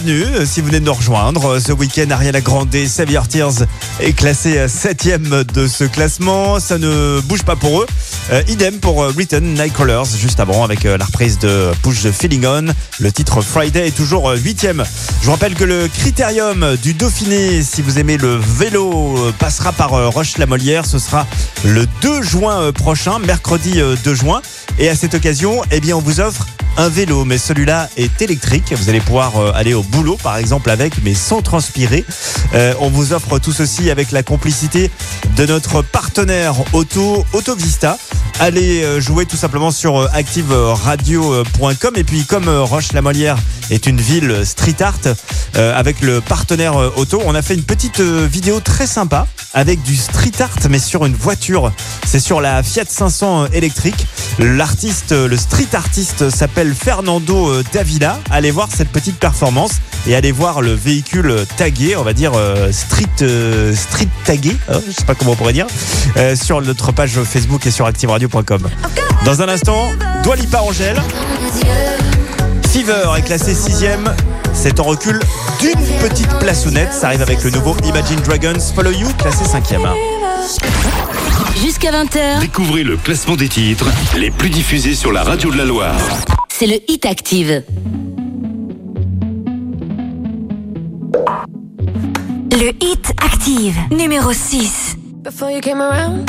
Bienvenue, euh, si vous venez de nous rejoindre, euh, ce week-end Ariana Grande, Save Tears est classé 7ème de ce classement. Ça ne bouge pas pour eux. Euh, idem pour euh, Written Nightcrawlers, juste avant avec euh, la reprise de Push the Feeling On. Le titre Friday est toujours 8ème. Je vous rappelle que le critérium du Dauphiné, si vous aimez le vélo, euh, passera par euh, Roche-la-Molière. Ce sera le 2 juin euh, prochain, mercredi euh, 2 juin. Et à cette occasion, eh bien, on vous offre un vélo, mais celui-là est électrique. Vous allez pouvoir euh, aller au boulot, par exemple, avec, mais sans transpirer. Euh, on vous offre tout ceci avec la complicité de notre partenaire auto, Autovista. Allez euh, jouer tout simplement sur euh, activeradio.com et puis comme euh, Roche-la-Molière est une ville street art avec le partenaire auto, on a fait une petite vidéo très sympa avec du street art mais sur une voiture. C'est sur la Fiat 500 électrique. L'artiste, le street artiste s'appelle Fernando Davila. Allez voir cette petite performance et allez voir le véhicule tagué, on va dire street street tagué, hein, je sais pas comment on pourrait dire, sur notre page Facebook et sur activeradio.com. Dans un instant, Dua Lipa Angèle. Fever est classé 6ème. C'est en recul d'une petite plaçonnette. Ça arrive avec le nouveau Imagine Dragons Follow You, classé 5ème. Jusqu'à 20h, Découvrez le classement des titres les plus diffusés sur la radio de la Loire. c'est le Hit Active. Le Hit Active, numéro 6. Before you came around,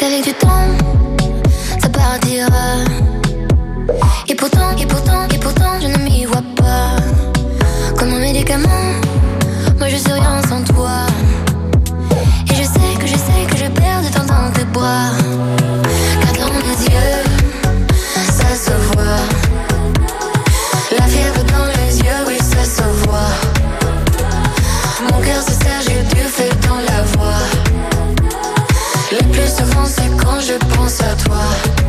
Qu'avec du temps, ça partira. Et pourtant, et pourtant, et pourtant, je ne m'y vois pas. Comme un médicament, moi je suis rien sans toi. Et je sais que je sais que je perds de temps dans tes bras. Car dans mes yeux, je pense à toi.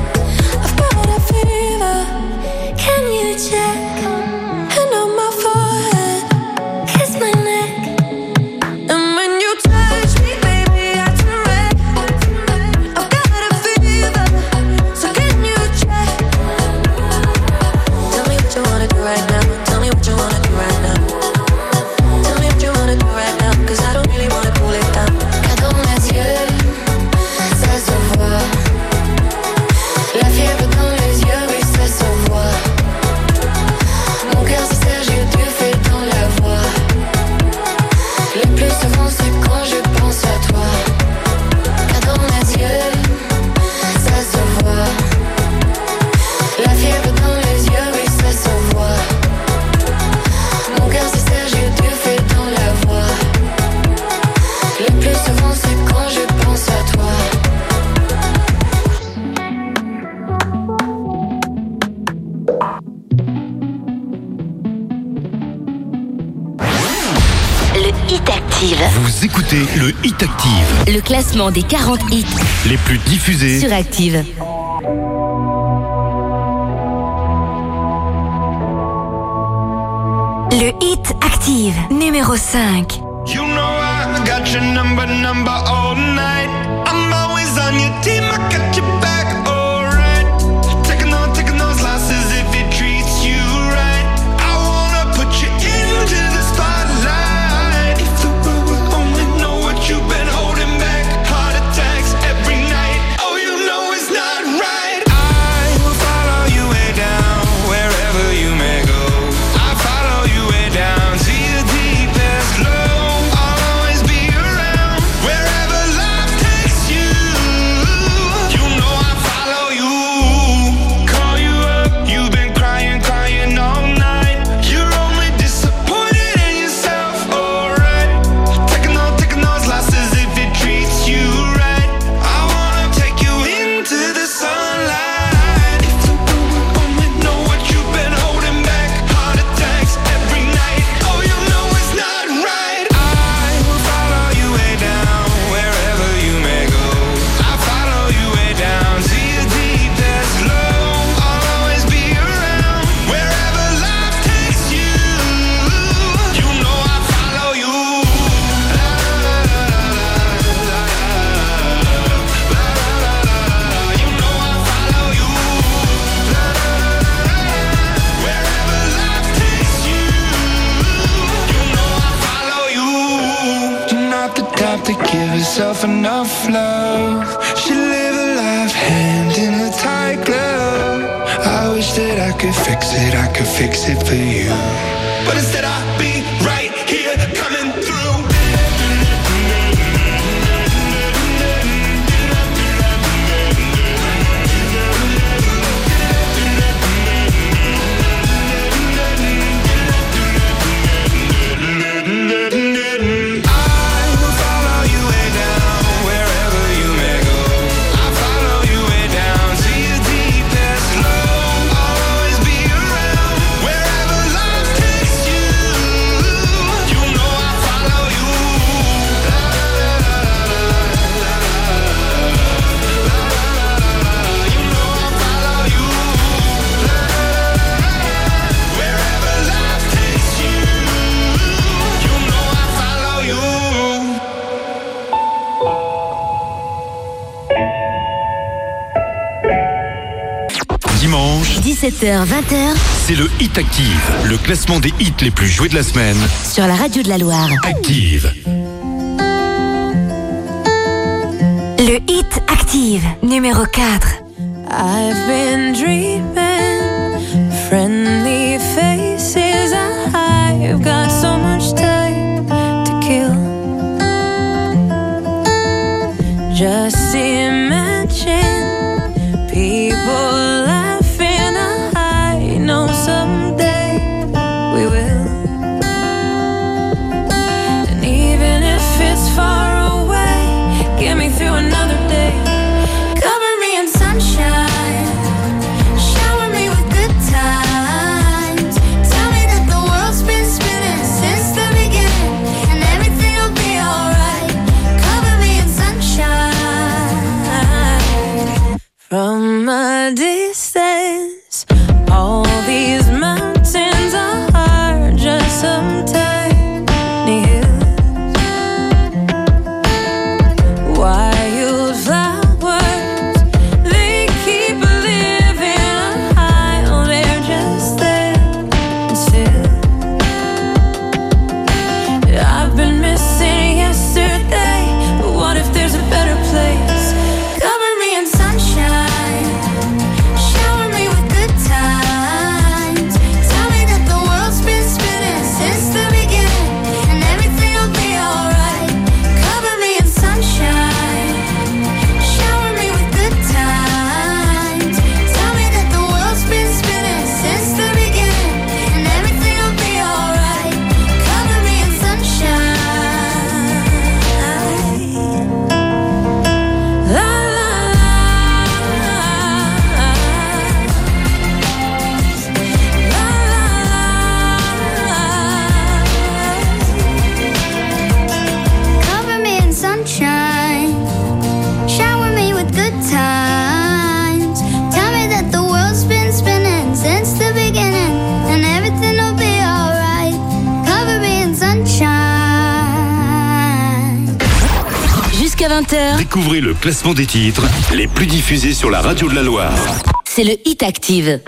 Active, Vous écoutez le Hit Active, le classement des 40 hits les plus diffusés. sur Active. Le Hit Active, numéro 5. You know I got your number, number all night. self-love Should live a life hand in a tight glove. I wish that I could fix it, I could fix it for you. 17h, 20h. C'est le Hit Active, le classement des hits les plus joués de la semaine. Sur la radio de la Loire. Active. Le Hit Active, numéro 4. I've been dreaming. Le classement des titres les plus diffusés sur la radio de la Loire. C'est le Hit Active.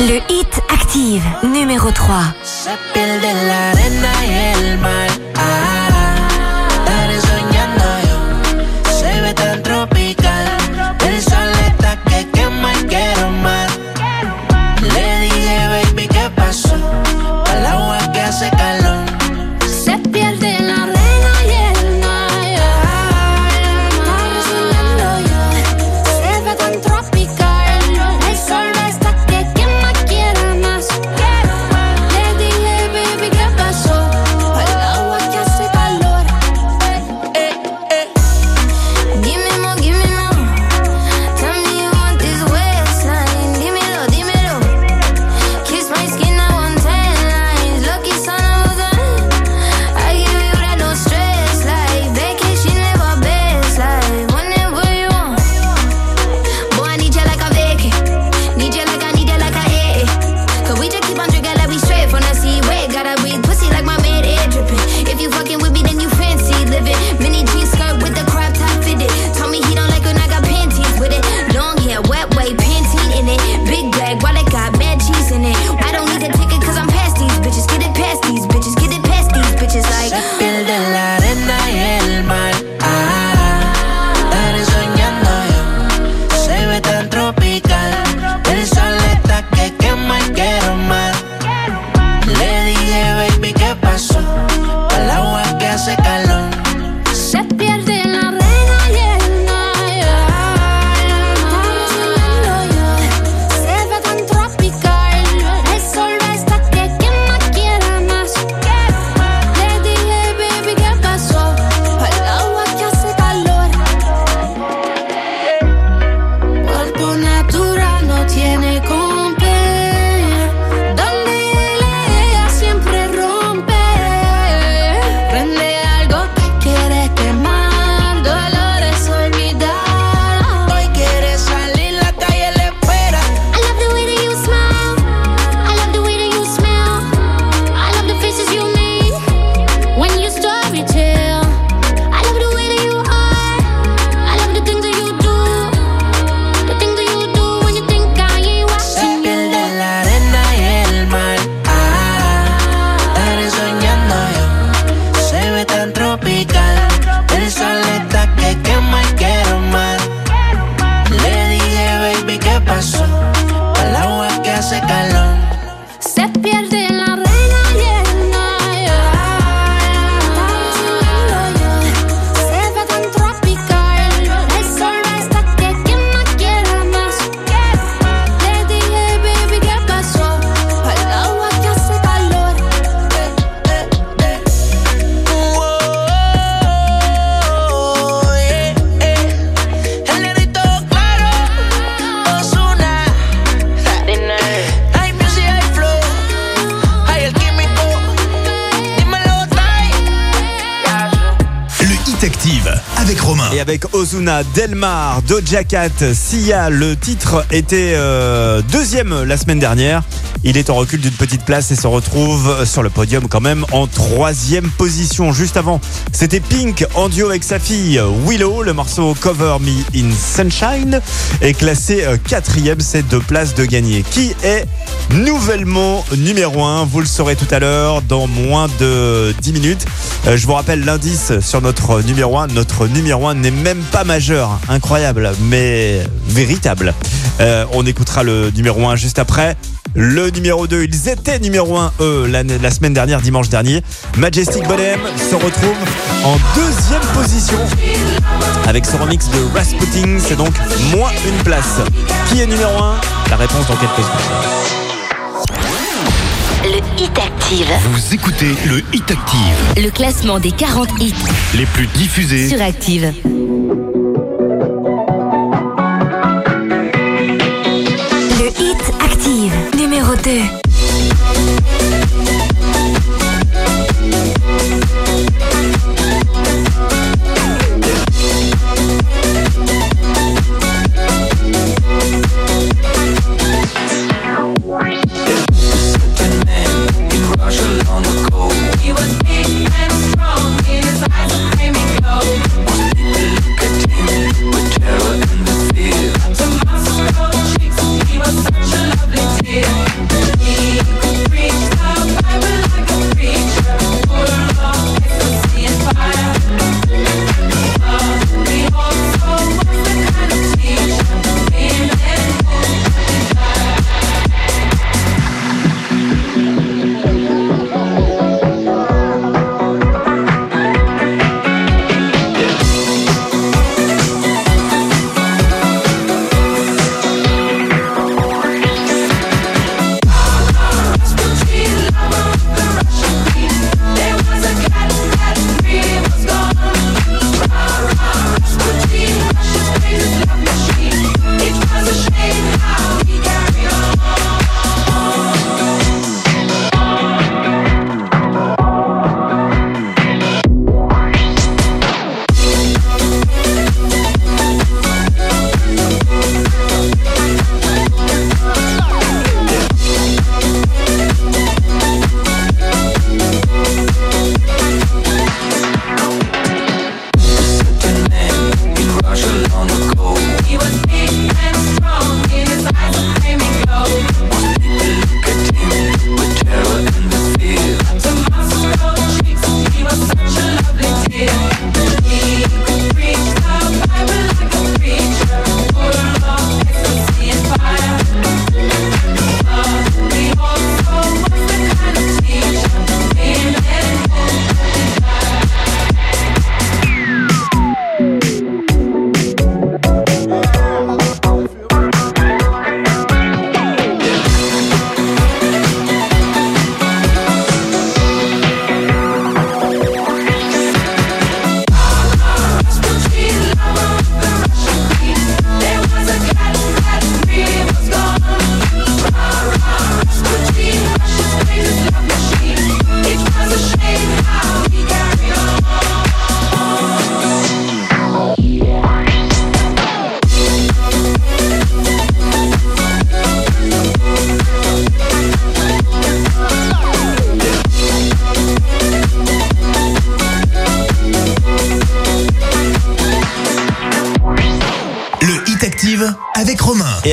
Le Hit Active, numéro 3. Delmar, Doja Cat, Sia, le titre était euh, deuxième la semaine dernière. Il est en recul d'une petite place et se retrouve sur le podium quand même en troisième position. Juste avant, c'était Pink en duo avec sa fille Willow. Le morceau Cover Me in Sunshine est classé euh, quatrième. C'est deux places de gagner. Qui est nouvellement numéro un? Vous le saurez tout à l'heure dans moins de 10 minutes. Euh, je vous rappelle l'indice sur notre numéro 1. Notre numéro 1 n'est même pas majeur. Incroyable, mais véritable. Euh, on écoutera le numéro 1 juste après. Le numéro 2, ils étaient numéro 1 eux, la, la semaine dernière, dimanche dernier. Majestic Bonhomme se retrouve en deuxième position avec ce remix de Rasputin. C'est donc moins une place. Qui est numéro 1 La réponse dans quelques secondes. Le Hit Active. Vous écoutez le Hit Active, Le classement des 40 hits les plus diffusés. sur Active.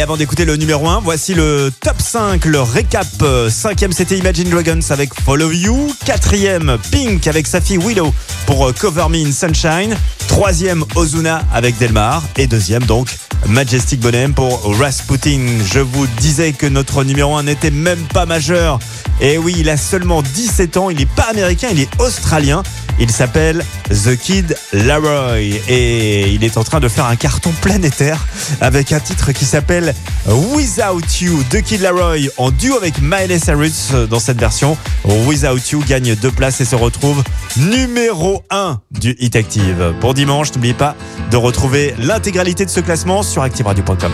Avant d'écouter le numéro 1, voici le top 5, le récap. Cinquième, c'était Imagine Dragons avec Follow You. Quatrième, Pink avec sa fille Willow pour euh, Cover Me in Sunshine. Troisième, Ozuna avec Delmar. Et deuxième, donc, Majestic Bonhomme pour Rasputin. Je vous disais que notre numéro 1 n'était même pas majeur. Et oui, il a seulement 17 ans. Il n'est pas américain, il est australien. Il s'appelle The Kid Laroi et il est en train de faire un carton planétaire avec un titre qui s'appelle Without You. The Kid Laroi en duo avec Miley Cyrus dans cette version. Without You gagne deux places et se retrouve numéro 1 du Hit Active. Pour dimanche, n'oubliez pas de retrouver l'intégralité de ce classement sur activeradio.com.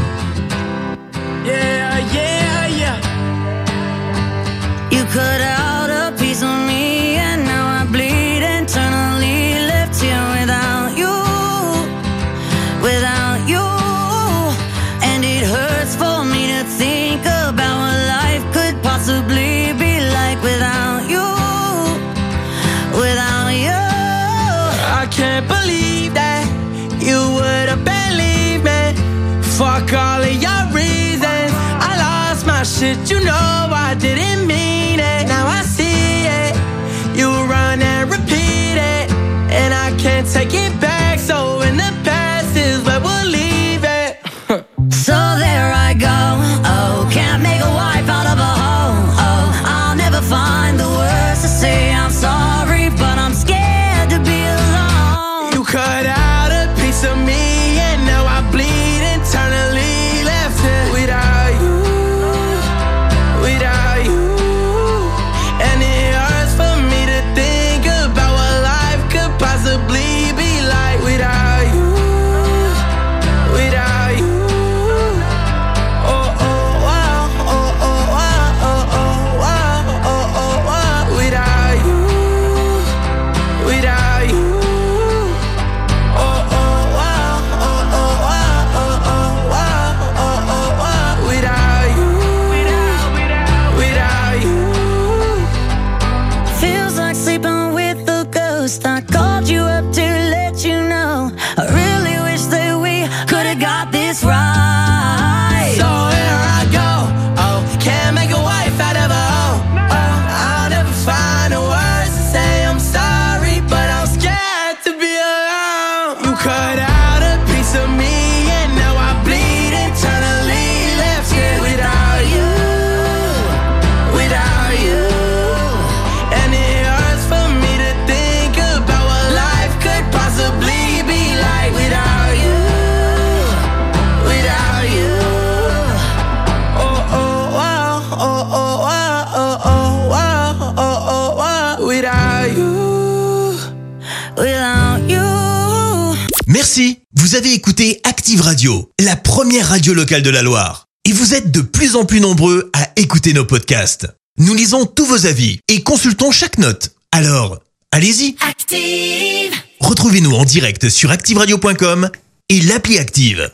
Did you know I didn't mean it? Now I see it. You run and repeat it, and I can't take it back. Vous avez écouté Active Radio, la première radio locale de la Loire. Et vous êtes de plus en plus nombreux à écouter nos podcasts. Nous lisons tous vos avis et consultons chaque note. Alors, allez-y. Active Retrouvez-nous en direct sur activeradio.com et l'appli Active.